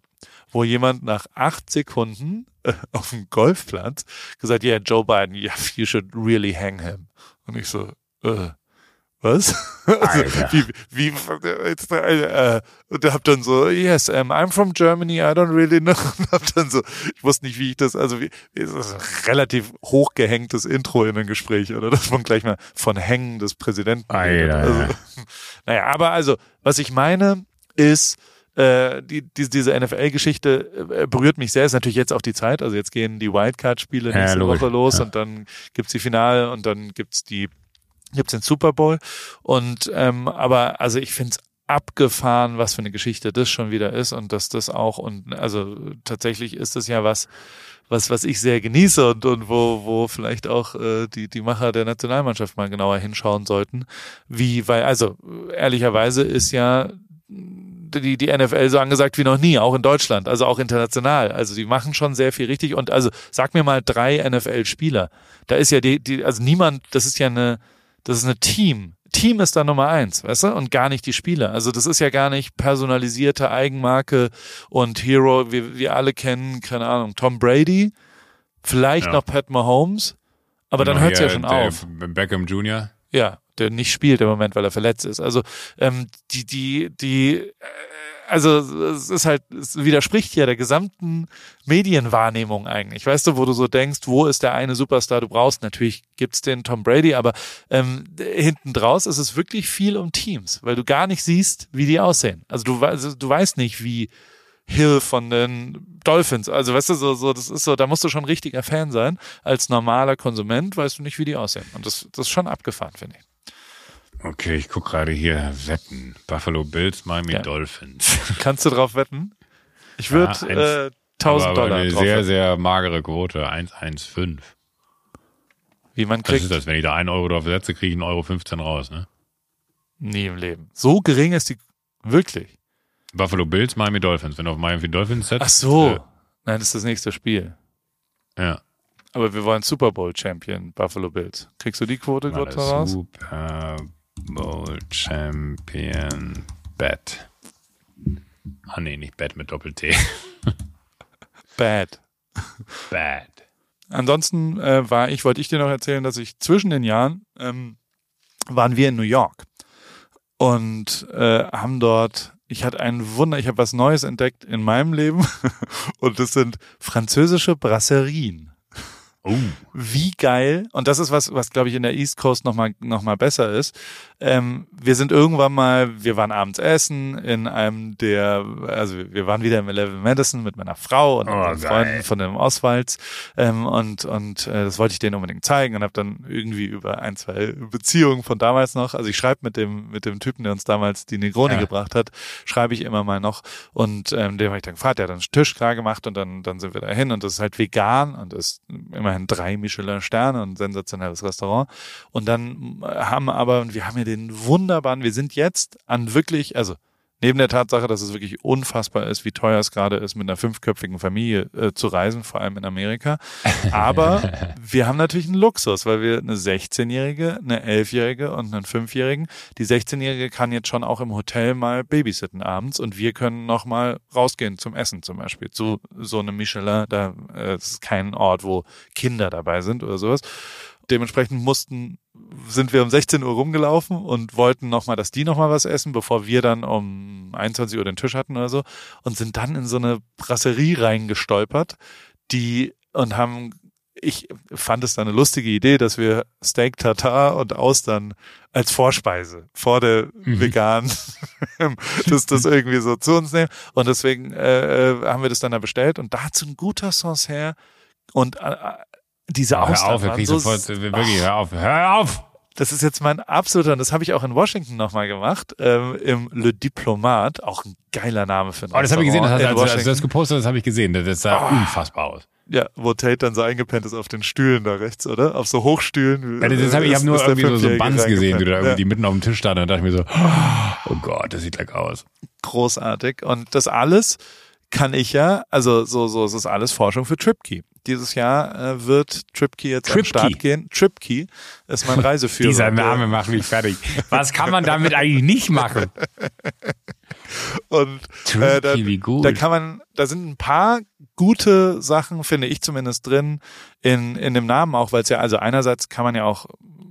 wo jemand nach acht Sekunden äh, auf dem Golfplatz gesagt, yeah, Joe Biden, yeah, you should really hang him. Und ich so, äh, was? *laughs* also, wie, wie, jetzt, äh, und hab dann so, yes, um, I'm from Germany, I don't really know. *laughs* Und hab dann so, ich wusste nicht, wie ich das, also wie, das ist ein relativ hochgehängtes Intro in ein Gespräch, oder? Dass man gleich mal von Hängen des Präsidenten redet. Also, *laughs* naja, aber also, was ich meine, ist, äh, die, die, diese NFL-Geschichte äh, berührt mich sehr. Ist natürlich jetzt auch die Zeit. Also jetzt gehen die Wildcard-Spiele nächste ja, Woche los ja. und dann gibt's die Finale und dann gibt's die gibt's den Super Bowl. Und ähm, aber also ich finde es abgefahren, was für eine Geschichte das schon wieder ist und dass das auch und also tatsächlich ist es ja was, was was ich sehr genieße und und wo wo vielleicht auch äh, die die Macher der Nationalmannschaft mal genauer hinschauen sollten, wie weil also ehrlicherweise ist ja die, die NFL so angesagt wie noch nie, auch in Deutschland, also auch international. Also die machen schon sehr viel richtig. Und also sag mir mal drei NFL-Spieler. Da ist ja die, die, also niemand, das ist ja eine, das ist eine Team. Team ist da Nummer eins, weißt du? Und gar nicht die Spieler. Also das ist ja gar nicht personalisierte Eigenmarke und Hero, wie wir alle kennen, keine Ahnung, Tom Brady, vielleicht ja. noch Pat Mahomes, aber dann hört es ja schon auf. Beckham Jr. Ja, der nicht spielt im Moment, weil er verletzt ist. Also ähm, die, die, die, äh, also es ist halt, es widerspricht ja der gesamten Medienwahrnehmung eigentlich. Weißt du, wo du so denkst, wo ist der eine Superstar? Du brauchst natürlich gibt's den Tom Brady, aber ähm, hinten draus ist es wirklich viel um Teams, weil du gar nicht siehst, wie die aussehen. Also du, also du weißt nicht, wie Hill von den Dolphins. Also weißt du, so, so, das ist so, da musst du schon richtiger Fan sein. Als normaler Konsument weißt du nicht, wie die aussehen. Und das, das ist schon abgefahren, finde ich. Okay, ich gucke gerade hier Wetten. Buffalo Bills, Miami ja. Dolphins. *laughs* Kannst du drauf wetten? Ich würde ja, äh, 1000 Dollar eine drauf sehr, wetten. sehr magere Quote, 1,15. Wie man kriegt. Was ist das? Wenn ich da einen Euro drauf setze, kriege ich einen Euro 15 raus, ne? Nie im Leben. So gering ist die, wirklich. Buffalo Bills, Miami Dolphins. Wenn du auf Miami Dolphins setzt. Ach so. Äh, Nein, das ist das nächste Spiel. Ja. Aber wir wollen Super Bowl Champion Buffalo Bills. Kriegst du die Quote gerade raus? Super Bowl Champion Bet. Ah nee, nicht Bet mit Doppel-T. *laughs* Bad. Bad. ansonsten äh, war ich, wollte ich dir noch erzählen, dass ich zwischen den Jahren ähm, waren wir in New York und äh, haben dort ich hatte ein Wunder, ich habe was Neues entdeckt in meinem Leben *laughs* und das sind französische Brasserien. Oh. Wie geil. Und das ist was, was glaube ich in der East Coast nochmal noch mal besser ist. Ähm, wir sind irgendwann mal, wir waren abends essen in einem der, also wir waren wieder im Eleven Madison mit meiner Frau und oh, Freunden von dem Oswalds. Ähm, und und äh, das wollte ich denen unbedingt zeigen und habe dann irgendwie über ein, zwei Beziehungen von damals noch, also ich schreibe mit dem, mit dem Typen, der uns damals die Negroni ja. gebracht hat, schreibe ich immer mal noch. Und ähm, dem habe ich dann gefragt, der hat dann einen Tisch klar gemacht und dann, dann sind wir da hin und das ist halt vegan und ist immer immerhin drei Michelin-Sterne und sensationelles Restaurant. Und dann haben aber, wir haben hier den wunderbaren, wir sind jetzt an wirklich, also Neben der Tatsache, dass es wirklich unfassbar ist, wie teuer es gerade ist, mit einer fünfköpfigen Familie äh, zu reisen, vor allem in Amerika. Aber *laughs* wir haben natürlich einen Luxus, weil wir eine 16-Jährige, eine 11-Jährige und einen 5-Jährigen. Die 16-Jährige kann jetzt schon auch im Hotel mal babysitten abends und wir können noch mal rausgehen zum Essen zum Beispiel. Zu so einem Michelin, da äh, ist kein Ort, wo Kinder dabei sind oder sowas dementsprechend mussten, sind wir um 16 Uhr rumgelaufen und wollten nochmal, dass die nochmal was essen, bevor wir dann um 21 Uhr den Tisch hatten oder so und sind dann in so eine Brasserie reingestolpert, die und haben ich fand es dann eine lustige Idee, dass wir Steak Tartar und Austern als Vorspeise vor der mhm. veganen *laughs* das, das irgendwie so zu uns nehmen. Und deswegen äh, äh haben wir das dann da bestellt und dazu ein guter Sancerre und äh, diese ja, Hör auf, wir so sofort, wirklich, hör auf, hör auf! Das ist jetzt mein absoluter, und das habe ich auch in Washington nochmal gemacht, ähm, im Le Diplomat, auch ein geiler Name für ein Oh, das habe ich gesehen, das hast, also, als du das gepostet hast, habe ich gesehen, das sah oh. unfassbar aus. Ja, wo Tate dann so eingepennt ist auf den Stühlen da rechts, oder? Auf so Hochstühlen. Ja, das habe ich, ich habe nur irgendwie so, so Buns gesehen, die da irgendwie ja. mitten auf dem Tisch standen und dachte ich mir so, oh Gott, das sieht lecker aus. Großartig. Und das alles kann ich ja, also so, so, es ist alles Forschung für TripKey. Dieses Jahr äh, wird TripKey jetzt Trip an den Start gehen. TripKey ist mein *laughs* Reiseführer. Dieser Name macht mich fertig. Was kann man damit eigentlich nicht machen? *laughs* Und äh, da, wie gut. da kann man, da sind ein paar gute Sachen, finde ich zumindest drin, in, in dem Namen auch, weil es ja, also einerseits kann man ja auch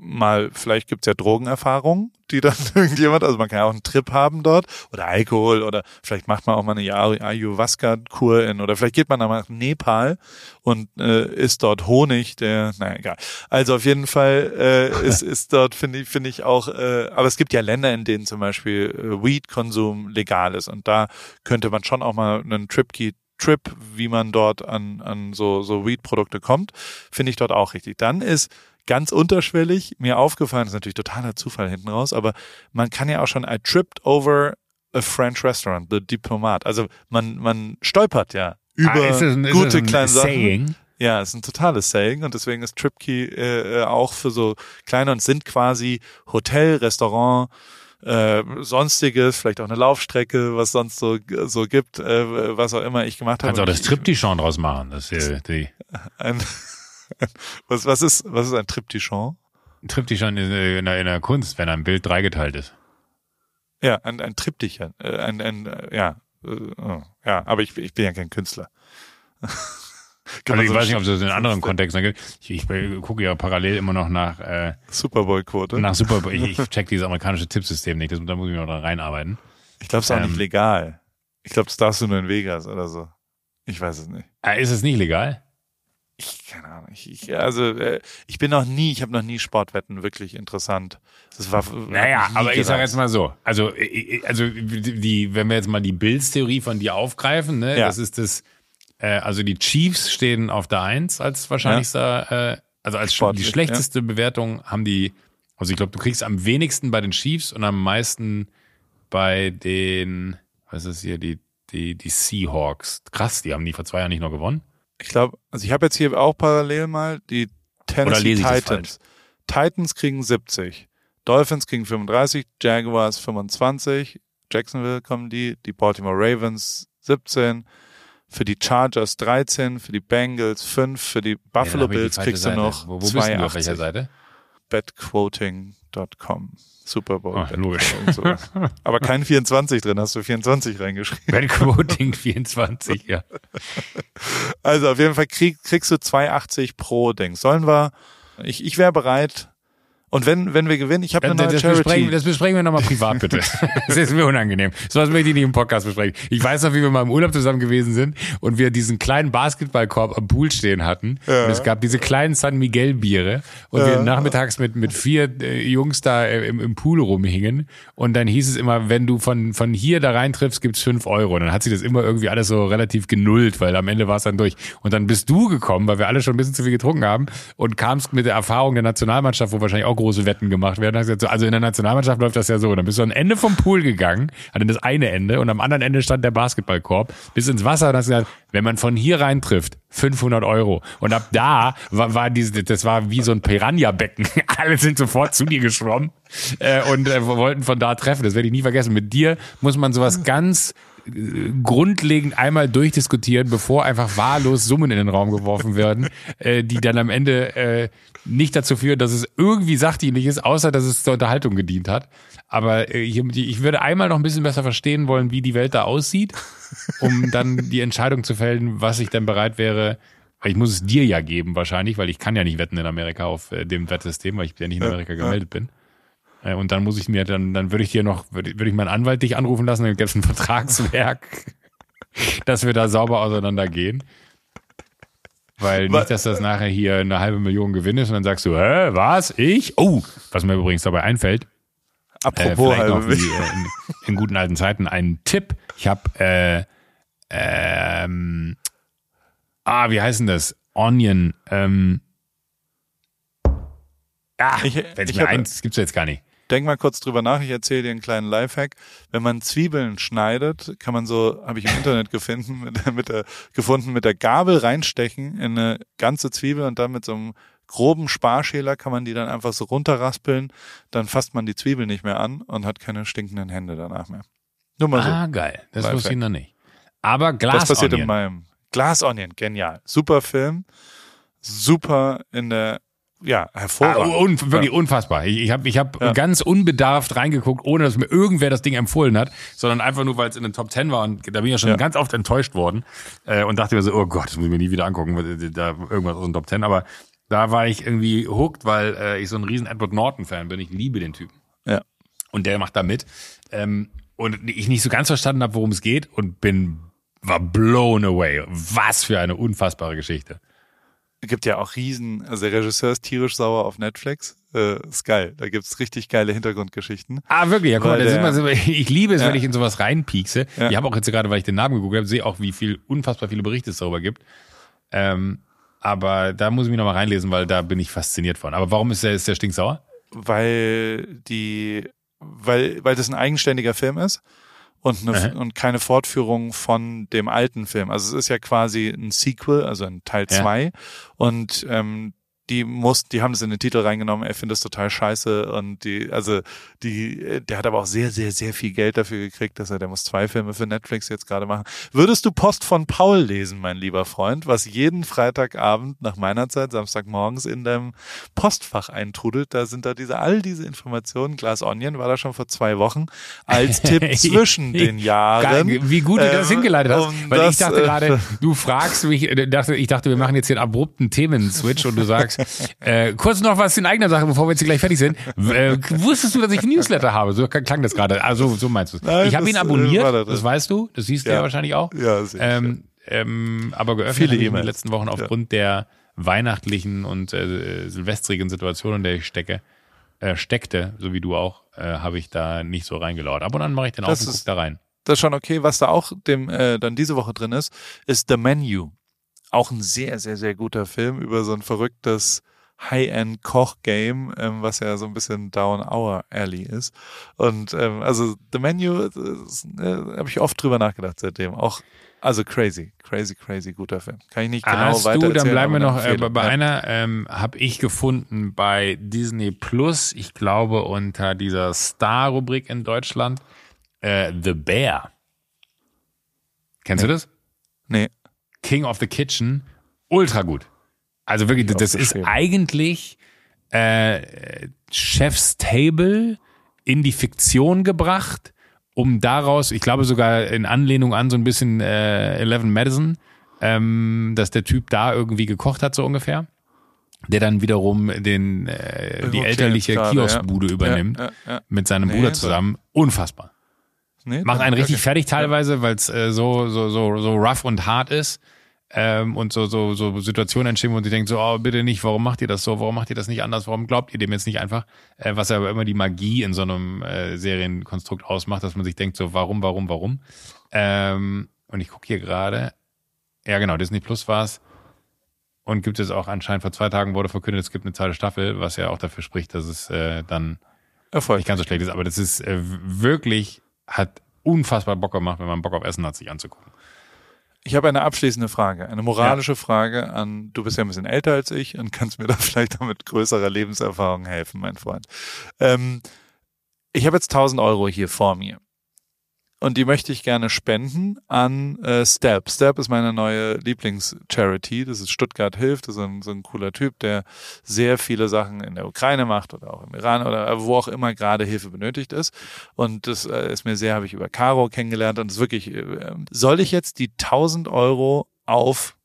mal, vielleicht gibt's ja Drogenerfahrungen, die dann *laughs* irgendjemand, also man kann ja auch einen Trip haben dort oder Alkohol oder vielleicht macht man auch mal eine Ayahuasca-Kur in oder vielleicht geht man dann nach Nepal und äh, isst dort Honig, der, naja, egal. Also auf jeden Fall äh, ist, *laughs* ist dort, finde ich, finde ich auch, äh, aber es gibt ja Länder, in denen zum Beispiel äh, Weed-Konsum legal ist und da könnte man schon auch mal einen Trip-Key Trip, wie man dort an, an so, so Weed-Produkte kommt, finde ich dort auch richtig. Dann ist ganz unterschwellig mir aufgefallen, ist natürlich totaler Zufall hinten raus, aber man kann ja auch schon I tripped over a French restaurant, the Diplomat. Also man, man stolpert ja über ah, ist ein, gute kleine Sachen. Saying? Ja, es ist ein totales Saying und deswegen ist TripKey äh, auch für so kleine und sind quasi Hotel, Restaurant, äh, sonstiges, vielleicht auch eine Laufstrecke, was sonst so so gibt, äh, was auch immer ich gemacht habe. Kannst auch das Triptychon draus machen, das ist die. *laughs* Ein, *laughs* was, was, ist, was ist ein Triptychon? Ein Triptychon in, in, der, in der Kunst, wenn ein Bild dreigeteilt ist. Ja, ein, ein Triptychon. Äh, ein, ein, äh, ja, äh, oh, ja, aber ich, ich bin ja kein Künstler. *laughs* also ich so weiß nicht, ob es das in anderen Kontexten gibt. Ich, ich, gucke ja parallel immer noch nach äh, Super Bowl Quote. Nach Super Bowl. Ich, ich *laughs* check dieses amerikanische Tippsystem nicht. Das, da muss ich noch dran reinarbeiten. Ich glaube, es ist auch ähm, nicht legal. Ich glaube, das darfst du nur in Vegas oder so. Ich weiß es nicht. Ist es nicht legal? Ich keine Ahnung, ich, ich also äh, ich bin noch nie, ich habe noch nie Sportwetten wirklich interessant. Das war naja, aber ich sage jetzt mal so, also äh, äh, also die, wenn wir jetzt mal die Bills-Theorie von dir aufgreifen, ne, ja. das ist das, äh, also die Chiefs stehen auf der Eins als wahrscheinlichster, ja. äh, also als Sportlich, die schlechteste ja. Bewertung haben die, also ich glaube, du kriegst am wenigsten bei den Chiefs und am meisten bei den, was ist hier die die die Seahawks. Krass, die haben die vor zwei Jahren nicht noch gewonnen ich glaube, also ich habe jetzt hier auch parallel mal die Tennessee Titans. Titans kriegen 70, Dolphins kriegen 35, Jaguars 25, Jacksonville kommen die, die Baltimore Ravens 17, für die Chargers 13, für die Bengals 5, für die Buffalo ja, Bills die kriegst Seite. du noch wo, wo 82. Bist du auf welcher Seite? Bet Quoting betquoting.com. Super Bowl. Ah, logisch. So. Aber kein 24 drin, hast du 24 reingeschrieben. Betquoting 24, ja. Also auf jeden Fall krieg, kriegst du 2,80 pro Ding. Sollen wir, ich, ich wäre bereit, und wenn, wenn wir gewinnen, ich habe eine neue das Charity. Besprechen, das besprechen wir nochmal privat, bitte. *laughs* das ist mir unangenehm. So was möchte ich nicht im Podcast besprechen. Ich weiß noch, wie wir mal im Urlaub zusammen gewesen sind und wir diesen kleinen Basketballkorb am Pool stehen hatten. Ja. Und es gab diese kleinen San Miguel Biere und ja. wir nachmittags mit, mit vier äh, Jungs da äh, im, im Pool rumhingen. Und dann hieß es immer, wenn du von, von hier da reintriffst, gibt's fünf Euro. Und dann hat sich das immer irgendwie alles so relativ genullt, weil am Ende war es dann durch. Und dann bist du gekommen, weil wir alle schon ein bisschen zu viel getrunken haben und kamst mit der Erfahrung der Nationalmannschaft, wo wahrscheinlich auch große Wetten gemacht werden. Also in der Nationalmannschaft läuft das ja so. Dann bist du am Ende vom Pool gegangen, hatte das eine Ende und am anderen Ende stand der Basketballkorb, bis ins Wasser und hast gesagt, wenn man von hier rein trifft, 500 Euro. Und ab da war, war diese, das war wie so ein Piranha-Becken. *laughs* Alle sind sofort zu dir geschwommen äh, und äh, wollten von da treffen. Das werde ich nie vergessen. Mit dir muss man sowas ganz grundlegend einmal durchdiskutieren, bevor einfach wahllos Summen in den Raum geworfen werden, *laughs* äh, die dann am Ende äh, nicht dazu führen, dass es irgendwie sachdienlich ist, außer dass es zur Unterhaltung gedient hat. Aber äh, ich, ich würde einmal noch ein bisschen besser verstehen wollen, wie die Welt da aussieht, um dann *laughs* die Entscheidung zu fällen, was ich denn bereit wäre, weil ich muss es dir ja geben wahrscheinlich, weil ich kann ja nicht wetten in Amerika auf äh, dem Wettsystem, weil ich ja nicht in Amerika gemeldet bin. Äh, und dann muss ich mir, dann, dann würde ich dir noch, würde, würde ich meinen Anwalt dich anrufen lassen, dann gäbe es ein *laughs* Vertragswerk, dass wir da sauber auseinandergehen. Weil nicht, dass das nachher hier eine halbe Million Gewinn ist und dann sagst du, hä, was? Ich? Oh, was mir übrigens dabei einfällt. Apropos äh, noch wie, äh, in, in, guten alten Zeiten einen Tipp. Ich habe äh, ähm, ah, wie heißen das? Onion. Ähm, ah, ich, ich mir eins, das gibt's jetzt gar nicht. Denk mal kurz drüber nach, ich erzähle dir einen kleinen Lifehack. Wenn man Zwiebeln schneidet, kann man so, habe ich im Internet *laughs* gefunden, mit, der, mit der, gefunden, mit der Gabel reinstechen in eine ganze Zwiebel und dann mit so einem groben Sparschäler kann man die dann einfach so runterraspeln, dann fasst man die Zwiebel nicht mehr an und hat keine stinkenden Hände danach mehr. Nur mal so. Ah, geil. Das Lifehack. wusste ich noch nicht. Aber Glas Das passiert Onion. in meinem Glass Onion, genial. Super Film. Super in der ja, hervorragend. Ah, un wirklich ja. unfassbar. Ich, ich habe ich hab ja. ganz unbedarft reingeguckt, ohne dass mir irgendwer das Ding empfohlen hat, sondern einfach nur, weil es in den Top Ten war und da bin ich ja schon ja. ganz oft enttäuscht worden äh, und dachte mir so, oh Gott, das muss ich mir nie wieder angucken, da irgendwas aus dem Top Ten. Aber da war ich irgendwie hooked, weil äh, ich so ein riesen Edward Norton-Fan bin. Ich liebe den Typen. Ja. Und der macht da mit. Ähm, und ich nicht so ganz verstanden habe, worum es geht und bin war blown away. Was für eine unfassbare Geschichte gibt ja auch riesen, also der Regisseur ist tierisch sauer auf Netflix. Äh, ist geil. Da gibt's richtig geile Hintergrundgeschichten. Ah, wirklich? Ja, guck mal, der, so, ich liebe es, ja. wenn ich in sowas reinpiekse. Ja. Ich habe auch jetzt gerade, weil ich den Namen gegoogelt habe, sehe auch, wie viel unfassbar viele Berichte es darüber gibt. Ähm, aber da muss ich mich nochmal reinlesen, weil da bin ich fasziniert von. Aber warum ist der, ist der stinksauer? Weil die, weil, weil das ein eigenständiger Film ist und, eine, und keine Fortführung von dem alten Film. Also es ist ja quasi ein Sequel, also ein Teil zwei ja. Und ähm, die muss, die haben es in den Titel reingenommen, er findet es total scheiße und die, also die, der hat aber auch sehr, sehr, sehr viel Geld dafür gekriegt, dass er, der muss zwei Filme für Netflix jetzt gerade machen. Würdest du Post von Paul lesen, mein lieber Freund, was jeden Freitagabend nach meiner Zeit, Samstagmorgens in deinem Postfach eintrudelt? Da sind da diese, all diese Informationen. Glass Onion war da schon vor zwei Wochen als *laughs* Tipp zwischen den Jahren. Wie gut du das ähm, hingeleitet hast, um weil das, ich dachte gerade, äh, du fragst mich, äh, dachte, ich dachte, wir machen jetzt den abrupten Themen-Switch und du sagst, äh, kurz noch was in eigener Sache, bevor wir jetzt gleich fertig sind. Äh, wusstest du, dass ich ein Newsletter habe? So klang das gerade. Also so meinst du es. Ich habe ihn äh, abonniert, äh, das weißt du, das siehst du ja, wahrscheinlich auch. Ja, sehr ähm, ähm, aber geöffnet Viele in den letzten Wochen aufgrund ja. der weihnachtlichen und äh, silvestrigen Situation, in der ich stecke, äh, steckte, so wie du auch, äh, habe ich da nicht so reingelauert. Ab und an mache ich den das auf und guck da rein. Das ist schon okay. Was da auch dem äh, dann diese Woche drin ist, ist The Menu auch ein sehr, sehr, sehr guter Film über so ein verrücktes High-End-Koch-Game, ähm, was ja so ein bisschen Down Our Alley ist. Und ähm, also The Menu, äh, äh, habe ich oft drüber nachgedacht seitdem. Auch also crazy, crazy, crazy guter Film. Kann ich nicht genau Hast weiter du, dann bleiben wir noch äh, bei ja. einer, ähm, habe ich gefunden bei Disney Plus, ich glaube unter dieser Star-Rubrik in Deutschland, äh, The Bear. Kennst nee. du das? Nee. King of the Kitchen, ultra gut. Also wirklich, das ist eigentlich äh, Chef's Table in die Fiktion gebracht, um daraus, ich glaube sogar in Anlehnung an so ein bisschen äh, Eleven Madison, ähm, dass der Typ da irgendwie gekocht hat, so ungefähr. Der dann wiederum den äh, die elterliche Kioskbude ja. übernimmt ja, ja, mit seinem nee, Bruder zusammen. Unfassbar. Nee, Macht einen richtig fertig teilweise, weil es äh, so, so, so, so rough und hart ist. Ähm, und so, so, so Situationen entstehen, wo sie denkt, so, oh, bitte nicht, warum macht ihr das so, warum macht ihr das nicht anders, warum glaubt ihr dem jetzt nicht einfach? Äh, was aber immer die Magie in so einem äh, Serienkonstrukt ausmacht, dass man sich denkt, so, warum, warum, warum? Ähm, und ich gucke hier gerade, ja genau, Disney Plus war es. Und gibt es auch anscheinend vor zwei Tagen wurde verkündet, es gibt eine zweite Staffel, was ja auch dafür spricht, dass es äh, dann Erfolg. nicht ganz so schlecht ist. Aber das ist äh, wirklich, hat unfassbar Bock gemacht, wenn man Bock auf Essen hat, sich anzugucken. Ich habe eine abschließende Frage, eine moralische ja. Frage an, du bist ja ein bisschen älter als ich und kannst mir da *laughs* vielleicht mit größerer Lebenserfahrung helfen, mein Freund. Ähm, ich habe jetzt 1000 Euro hier vor mir und die möchte ich gerne spenden an äh, Step. Step ist meine neue Lieblings-Charity. Das ist Stuttgart hilft. Das ist ein, so ein cooler Typ, der sehr viele Sachen in der Ukraine macht oder auch im Iran oder wo auch immer gerade Hilfe benötigt ist. Und das äh, ist mir sehr, habe ich über Caro kennengelernt und es ist wirklich, äh, soll ich jetzt die 1000 Euro auf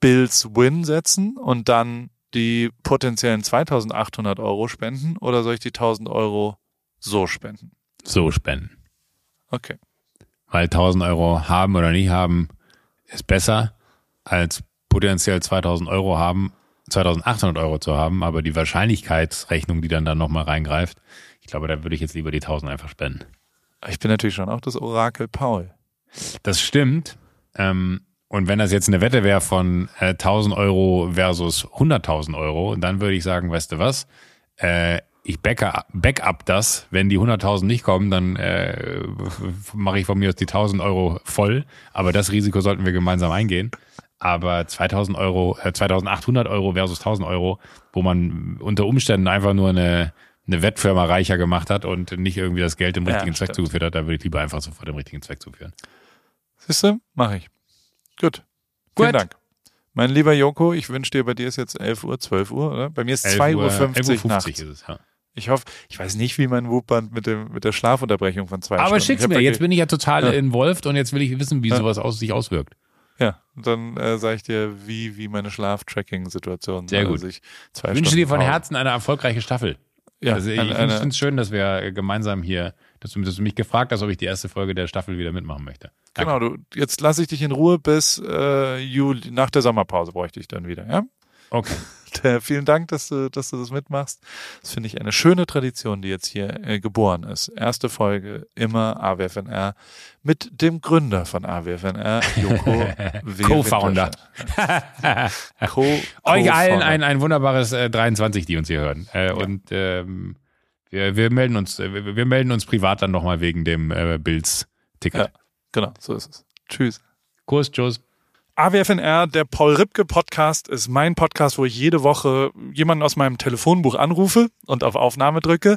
Bills Win setzen und dann die potenziellen 2800 Euro spenden oder soll ich die 1000 Euro so spenden? So spenden. Okay. Weil 1000 Euro haben oder nicht haben, ist besser als potenziell 2000 Euro haben, 2800 Euro zu haben, aber die Wahrscheinlichkeitsrechnung, die dann da nochmal reingreift, ich glaube, da würde ich jetzt lieber die 1000 einfach spenden. Ich bin natürlich schon auch das Orakel Paul. Das stimmt. Ähm, und wenn das jetzt eine Wette wäre von äh, 1000 Euro versus 100.000 Euro, dann würde ich sagen, weißt du was, äh, ich backup, backup das. Wenn die 100.000 nicht kommen, dann äh, mache ich von mir aus die 1.000 Euro voll. Aber das Risiko sollten wir gemeinsam eingehen. Aber 2.000 Euro, äh, 2.800 Euro versus 1.000 Euro, wo man unter Umständen einfach nur eine, eine Wettfirma reicher gemacht hat und nicht irgendwie das Geld dem richtigen ja, Zweck zugeführt hat, da würde ich lieber einfach sofort dem richtigen Zweck zuführen. Siehst du? Mache ich. Gut. Vielen Dank. Mein lieber Joko, ich wünsche dir, bei dir ist jetzt 11 Uhr, 12 Uhr, oder? Bei mir ist 2.50 Uhr 50 Uhr nachts. Ist es, ja. Ich hoffe, ich weiß nicht, wie mein Whoop-Band mit, dem, mit der Schlafunterbrechung von zwei Aber Stunden. schick's mir, jetzt bin ich ja total ja. involved und jetzt will ich wissen, wie ja. sowas aus, sich auswirkt. Ja, dann äh, sage ich dir, wie, wie meine Schlaftracking-Situation Sehr gut. ich wünsche dir von Herzen eine erfolgreiche Staffel. Ja, also ich finde es schön, dass wir gemeinsam hier, dass du, dass du, mich gefragt hast, ob ich die erste Folge der Staffel wieder mitmachen möchte. Danke. Genau, du, jetzt lasse ich dich in Ruhe bis äh, Juli, nach der Sommerpause bräuchte ich dann wieder, ja? Okay. Der, *laughs* vielen Dank, dass du, dass du das mitmachst. Das finde ich eine schöne Tradition, die jetzt hier äh, geboren ist. Erste Folge immer AWFNR mit dem Gründer von AWFNR, Joko *laughs* Co-Founder. *laughs* Co Euch allen ein, ein wunderbares äh, 23, die uns hier hören. Äh, ja. Und ähm, wir, wir melden uns, äh, wir, wir melden uns privat dann nochmal wegen dem äh, Bills-Ticket. Ja, genau, so ist es. Tschüss. Kurs, tschüss. AWFNR, der Paul Ripke Podcast, ist mein Podcast, wo ich jede Woche jemanden aus meinem Telefonbuch anrufe und auf Aufnahme drücke.